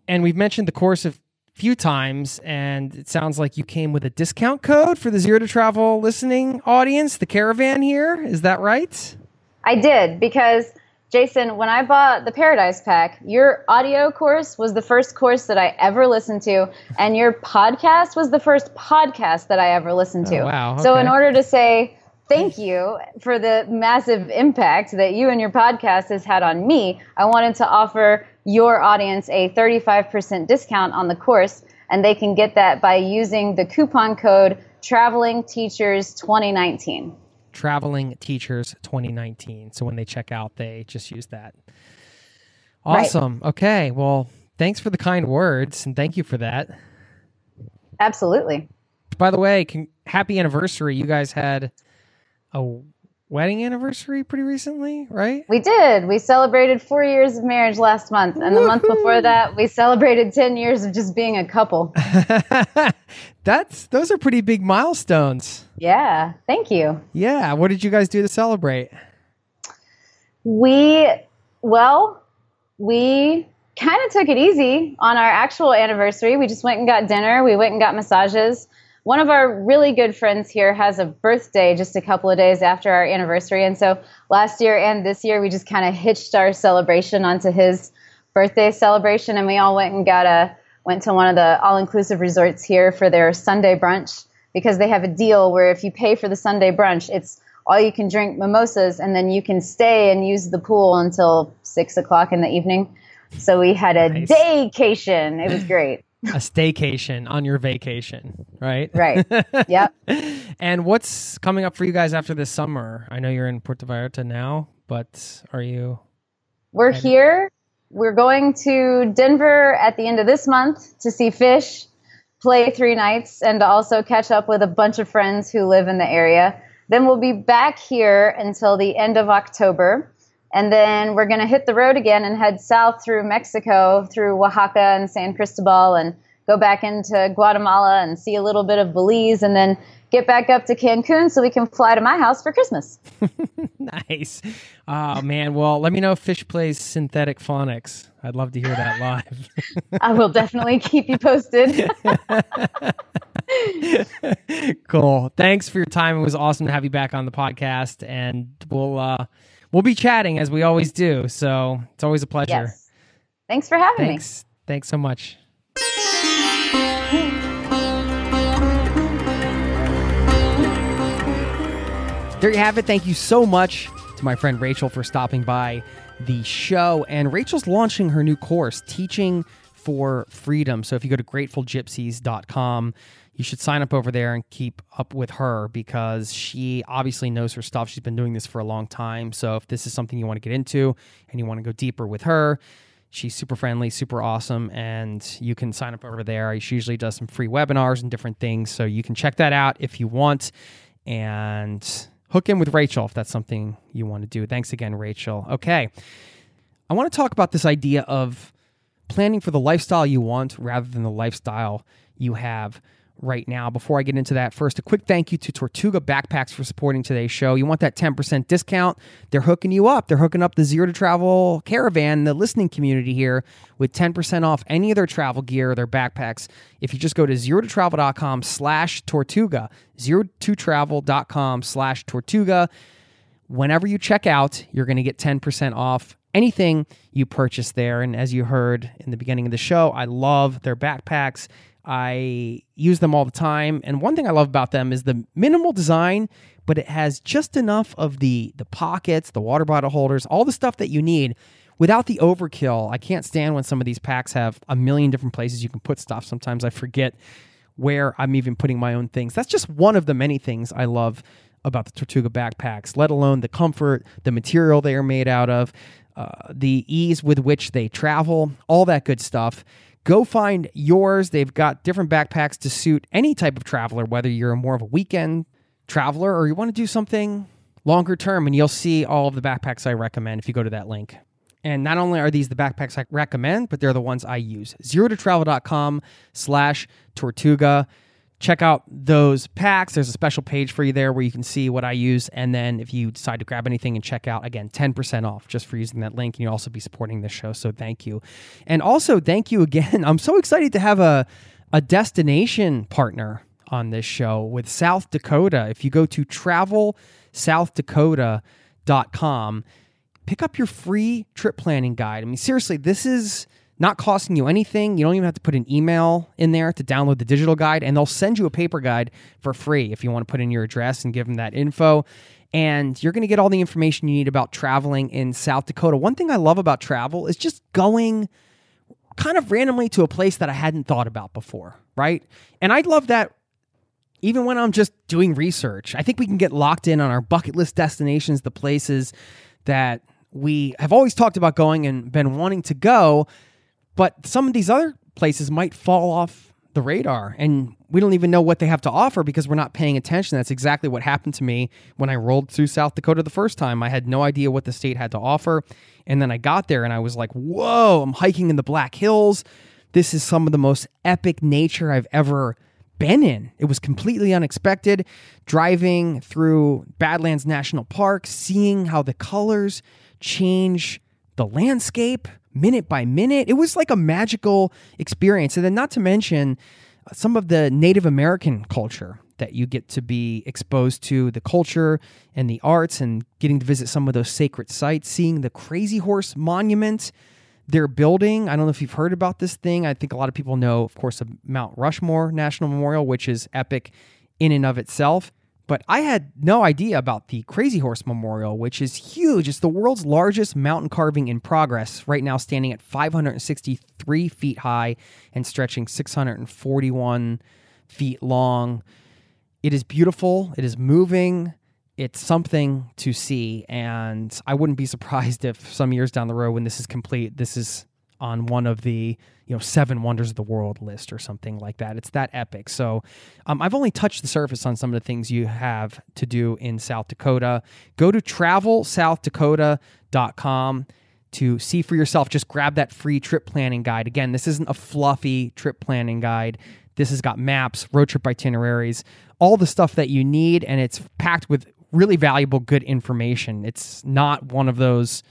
And we've mentioned the course a few times, and it sounds like you came with a discount code for the Zero to Travel listening audience, the caravan here. Is that right? I did because Jason, when I bought the Paradise Pack, your audio course was the first course that I ever listened to, and your podcast was the first podcast that I ever listened to. Oh, wow, So, in order to say thank you for the massive impact that you and your podcast has had on me, I wanted to offer your audience a 35% discount on the course, and they can get that by using the coupon code Traveling Teachers 2019. Traveling Teachers 2019. So when they check out, they just use that. Right. Awesome. Okay. Well, thanks for the kind words, and thank you for that. Absolutely. By the way, con- happy anniversary. You guys had a wedding anniversary pretty recently, right? We did. We celebrated four years of marriage last month. And the month before that, we celebrated 10 years of just being a couple. *laughs* That's those are pretty big milestones. Yeah. Thank you. Yeah. What did you guys do to celebrate? We, well, we kind of took it easy on our actual anniversary. We just went and got dinner, we went and got massages. One of our really good friends here has a birthday just a couple of days after our anniversary. And so last year and this year, we just kind of hitched our celebration onto his birthday celebration. And we all went and got a, went to one of the all inclusive resorts here for their Sunday brunch because they have a deal where if you pay for the Sunday brunch, it's all you can drink mimosas and then you can stay and use the pool until six o'clock in the evening. So we had a Nice. daycation. It was great. A staycation on your vacation, right? Right. *laughs* yep. And what's coming up for you guys after this summer? I know you're in Puerto Vallarta now, but are you? We're here we're going to Denver at the end of this month to see Phish, play three nights and also catch up with a bunch of friends who live in the area. Then we'll be back here until the end of October. And then we're going to hit the road again and head south through Mexico, through Oaxaca and San Cristobal, and go back into Guatemala and see a little bit of Belize, and then get back up to Cancun so we can fly to my house for Christmas. *laughs* nice. Oh, man. Well, let me know if Phish plays synthetic phonics. I'd love to hear that live. *laughs* I will definitely keep you posted. *laughs* cool. Thanks for your time. It was awesome to have you back on the podcast, and we'll uh, we'll be chatting as we always do. So it's always a pleasure. Yes. Thanks for having me. Thanks. me. Thanks so much. There you have it. Thank you so much to my friend Rachel for stopping by the show. And Rachel's launching her new course, Teaching for Freedom. So if you go to gratefulgypsies.com, you should sign up over there and keep up with her because she obviously knows her stuff. She's been doing this for a long time. So if this is something you want to get into and you want to go deeper with her, she's super friendly, super awesome, and you can sign up over there. She usually does some free webinars and different things. So you can check that out if you want and hook in with Rachel if that's something you want to do. Thanks again, Rachel. Okay. I want to talk about this idea of planning for the lifestyle you want rather than the lifestyle you have right now. Before I get into that, first, a quick thank you to Tortuga Backpacks for supporting today's show. You want that 10% discount? They're hooking you up. They're hooking up the Zero to Travel caravan, the listening community here, with 10% off any of their travel gear, their backpacks. If you just go to zerototravel.com slash Tortuga, zerototravel.com slash Tortuga, whenever you check out, you're going to get 10% off anything you purchase there. And as you heard in the beginning of the show, I love their backpacks. I use them all the time. And one thing I love about them is the minimal design, but it has just enough of the the pockets, the water bottle holders, all the stuff that you need without the overkill. I can't stand when some of these packs have a million different places you can put stuff. Sometimes I forget where I'm even putting my own things. That's just one of the many things I love about the Tortuga backpacks, let alone the comfort, the material they are made out of, uh, the ease with which they travel, all that good stuff. Go find yours. They've got different backpacks to suit any type of traveler, whether you're more of a weekend traveler or you want to do something longer term. And you'll see all of the backpacks I recommend if you go to that link. And not only are these the backpacks I recommend, but they're the ones I use. Zero travel.com slash Tortuga check out those packs. There's a special page for you there where you can see what I use. And then if you decide to grab anything and check out, again, 10% off just for using that link. And you'll also be supporting this show. So thank you. And also, thank you again. *laughs* I'm so excited to have a, a destination partner on this show with South Dakota. If you go to travelsouthdakota.com, pick up your free trip planning guide. I mean, seriously, this is not costing you anything. You don't even have to put an email in there to download the digital guide, and they'll send you a paper guide for free if you want to put in your address and give them that info. And you're going to get all the information you need about traveling in South Dakota. One thing I love about travel is just going kind of randomly to a place that I hadn't thought about before, right? And I love that even when I'm just doing research. I think we can get locked in on our bucket list destinations, the places that we have always talked about going and been wanting to go but some of these other places might fall off the radar and we don't even know what they have to offer because we're not paying attention. That's exactly what happened to me when I rolled through South Dakota the first time. I had no idea what the state had to offer. And then I got there and I was like, whoa, I'm hiking in the Black Hills. This is some of the most epic nature I've ever been in. It was completely unexpected. Driving through Badlands National Park, seeing how the colors change the landscape minute by minute. It was like a magical experience. And then, not to mention uh, some of the Native American culture that you get to be exposed to the culture and the arts and getting to visit some of those sacred sites, seeing the Crazy Horse Monument they're building. I don't know if you've heard about this thing. I think a lot of people know, of course, of Mount Rushmore National Memorial, which is epic in and of itself. But I had no idea about the Crazy Horse Memorial, which is huge. It's the world's largest mountain carving in progress, right now standing at 563 feet high and stretching 641 feet long. It is beautiful, it is moving, it's something to see. And I wouldn't be *laughs* surprised if some years down the road, when this is complete, this is on one of the you know seven wonders of the world list or something like that. It's that epic. So um, I've only touched the surface on some of the things you have to do in South Dakota. Go to travelsouthdakota.com to see for yourself. Just grab that free trip planning guide. Again, this isn't a fluffy trip planning guide. This has got maps, road trip itineraries, all the stuff that you need, and it's packed with really valuable, good information. It's not one of those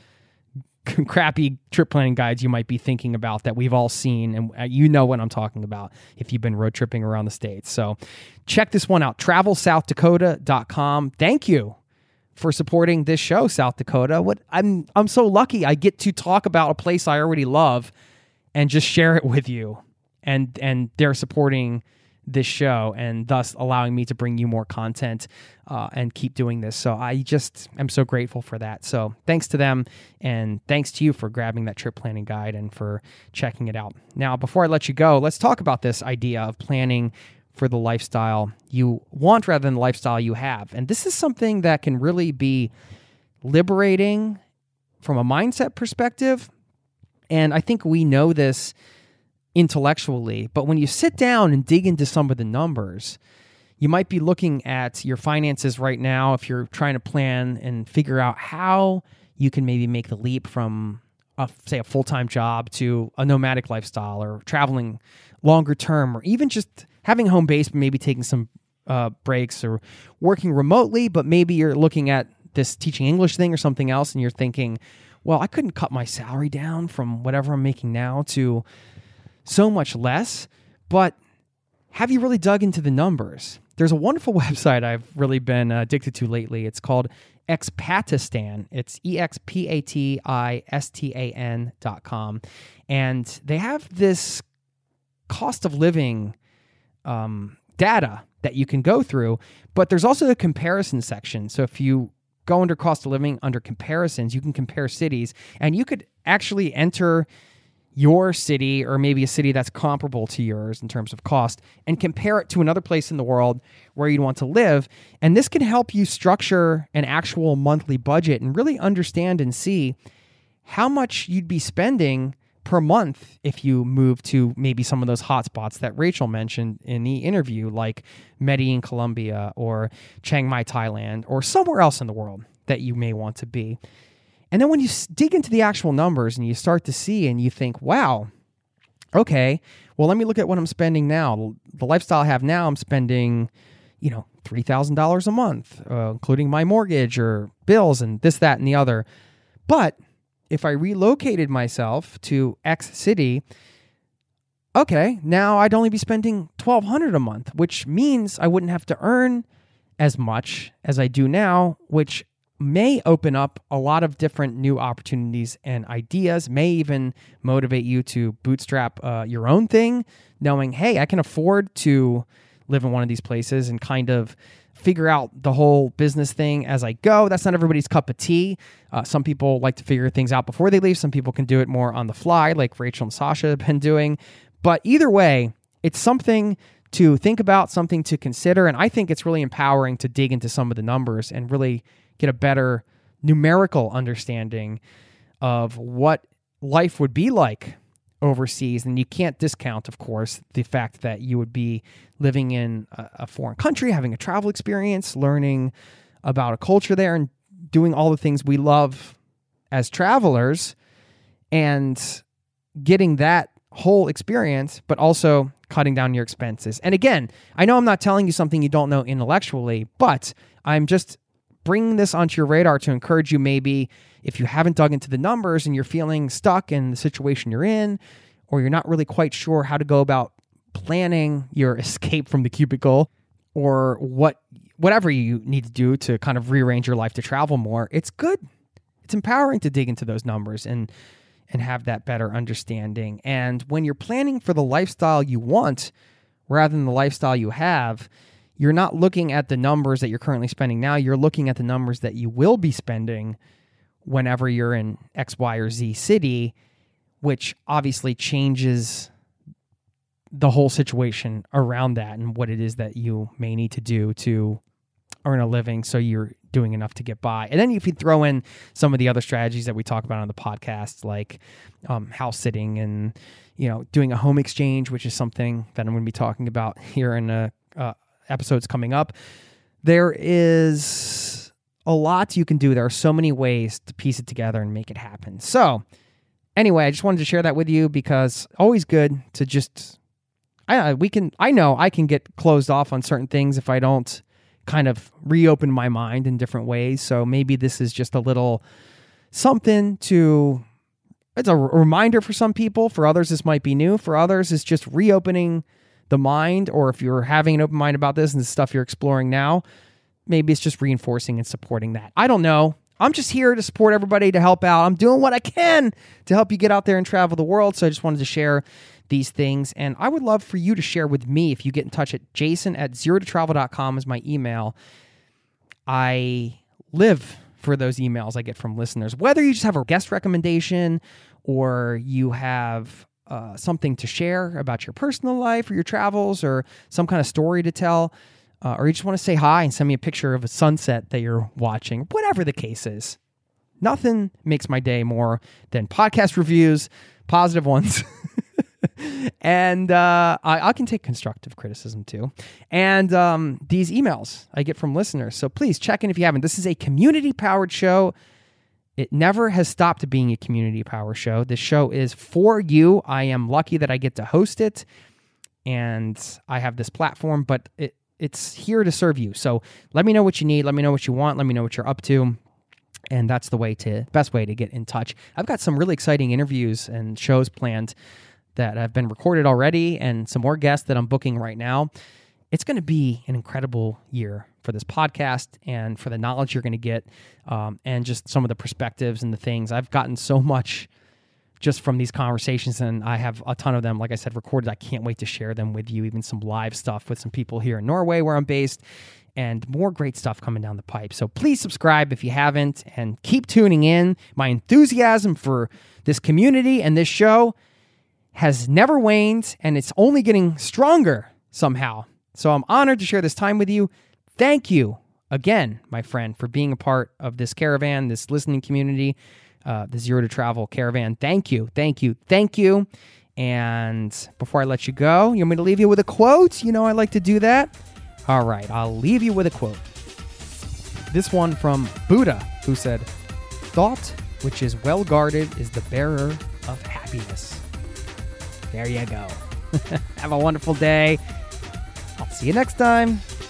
*laughs* crappy trip planning guides you might be thinking about that we've all seen and uh, you know what I'm talking about if you've been road tripping around the states. So check this one out travelsouthdakota.com. Thank you for supporting this show South Dakota. What I'm I'm so lucky I get to talk about a place I already love and just share it with you. And and they're supporting this show and thus allowing me to bring you more content uh, and keep doing this. So I just am so grateful for that. So thanks to them and thanks to you for grabbing that trip planning guide and for checking it out. Now, before I let you go, let's talk about this idea of planning for the lifestyle you want rather than the lifestyle you have. And this is something that can really be liberating from a mindset perspective. And I think we know this intellectually. But when you sit down and dig into some of the numbers, you might be looking at your finances right now if you're trying to plan and figure out how you can maybe make the leap from a, say a full-time job to a nomadic lifestyle or traveling longer term or even just having home base but maybe taking some uh, breaks or working remotely but maybe you're looking at this teaching english thing or something else and you're thinking well i couldn't cut my salary down from whatever i'm making now to so much less. But have you really dug into the numbers? There's a wonderful *laughs* website I've really been uh, addicted to lately. It's called Expatistan. It's E X P A T I S T A N dot com. And they have this cost of living um, data that you can go through, but there's also a comparison section. So if you go under cost of living under comparisons, you can compare cities and you could actually enter your city or maybe a city that's comparable to yours in terms of cost and compare it to another place in the world where you'd want to live. And this can help you structure an actual monthly budget and really understand and see how much you'd be spending per month if you move to maybe some of those hotspots that Rachel mentioned in the interview, like Medellin, Colombia, or Chiang Mai, Thailand, or somewhere else in the world that you may want to be. And then when you dig into the actual numbers and you start to see and you think, wow, okay, well, let me look at what I'm spending now. The lifestyle I have now, I'm spending, you know, $3,000 a month, uh, including my mortgage or bills and this, that, and the other. But if I relocated myself to X city, okay, now I'd only be spending 1200 a month, which means I wouldn't have to earn as much as I do now, which may open up a lot of different new opportunities and ideas, may even motivate you to bootstrap uh, your own thing, knowing, hey, I can afford to live in one of these places and kind of figure out the whole business thing as I go. That's not everybody's cup of tea. Uh, some people like to figure things out before they leave, some people can do it more on the fly, like Rachel and Sasha have been doing. But either way, it's something to think about, something to consider. And I think it's really empowering to dig into some of the numbers and really get a better numerical understanding of what life would be like overseas. And you can't discount, of course, the fact that you would be living in a, foreign country, having a travel experience, learning about a culture there, and doing all the things we love as travelers, and getting that whole experience, but also cutting down your expenses. And again, I know I'm not telling you something you don't know intellectually, but I'm just bringing this onto your radar to encourage you maybe if you haven't dug into the numbers and you're feeling stuck in the situation you're in, or you're not really quite sure how to go about planning your *laughs* escape from the cubicle or what whatever you need to do to kind of rearrange your life to travel more, it's good. It's empowering to dig into those numbers and and have that better understanding. And when you're planning for the lifestyle you want rather than the lifestyle you have, you're not looking at the numbers that you're currently spending now. You're looking at the numbers that you will be spending whenever you're in X, Y, or Z city, which obviously changes the whole situation around that and what it is that you may need to do to earn a living so you're doing enough to get by. And then if you throw in some of the other strategies that we talk about on the podcast, like um, house sitting and you know doing a home exchange, which is something that I'm going to be talking about here in a, uh, episodes coming up. There is a lot you can do. There are so many ways to piece it together and make it happen. So anyway, I just wanted to share that with you because always good to just I we can I know I can get closed off on certain things if I don't kind of reopen my mind in different ways. So maybe this is just a little something to it's a reminder for some people, for others this might be new, for others it's just reopening the mind or if you're having an open mind about this and the stuff you're exploring now, maybe it's just reinforcing and supporting that. I don't know. I'm just here to support everybody to help out. I'm doing what I can to help you get out there and travel the world. So I just wanted to share these things. And I would love for you to share with me if you get in touch at jason at zero to travel.com is my email. I live for those emails I get from listeners, whether you just have a guest recommendation or you have uh, something to share about your personal life or your travels or some kind of story to tell uh, or you just want to say hi and send me a picture of a sunset that you're watching, whatever the case is. Nothing makes my day more than podcast reviews, positive ones. *laughs* and uh, I, I, can take constructive criticism too. And um, these emails I get from listeners. So please check in if you haven't. This is a community powered show. It never has stopped being a community power show. This show is for you. I am lucky that I get to host it and I have this platform, but it, it's here to serve you. So let me know what you need. Let me know what you want. Let me know what you're up to. And that's the way to best way to get in touch. I've got some really exciting interviews and shows planned that have been recorded already and some more guests that I'm booking right now. It's going to be an incredible year for this podcast and for the knowledge you're going to get um, and just some of the perspectives and the things. I've gotten so much just from these conversations, and I have a ton of them, like I said, recorded. I can't wait to share them with you, even some live stuff with some people here in Norway where I'm based, and more great stuff coming down the pipe. So please subscribe if you haven't, and keep tuning in. My enthusiasm for this community and this show has never waned, and it's only getting stronger somehow. So I'm honored to share this time with you. Thank you again, my friend, for being a part of this caravan, this listening community uh, the Zero to Travel Caravan. Thank you, thank you, thank you. And before I let you go, you want me to leave you with a quote? You know, I like to do that. All right, I'll leave you with a quote. This one from Buddha, who said, Thought which is well guarded is the bearer of happiness. There you go. *laughs* Have a wonderful day. I'll see you next time.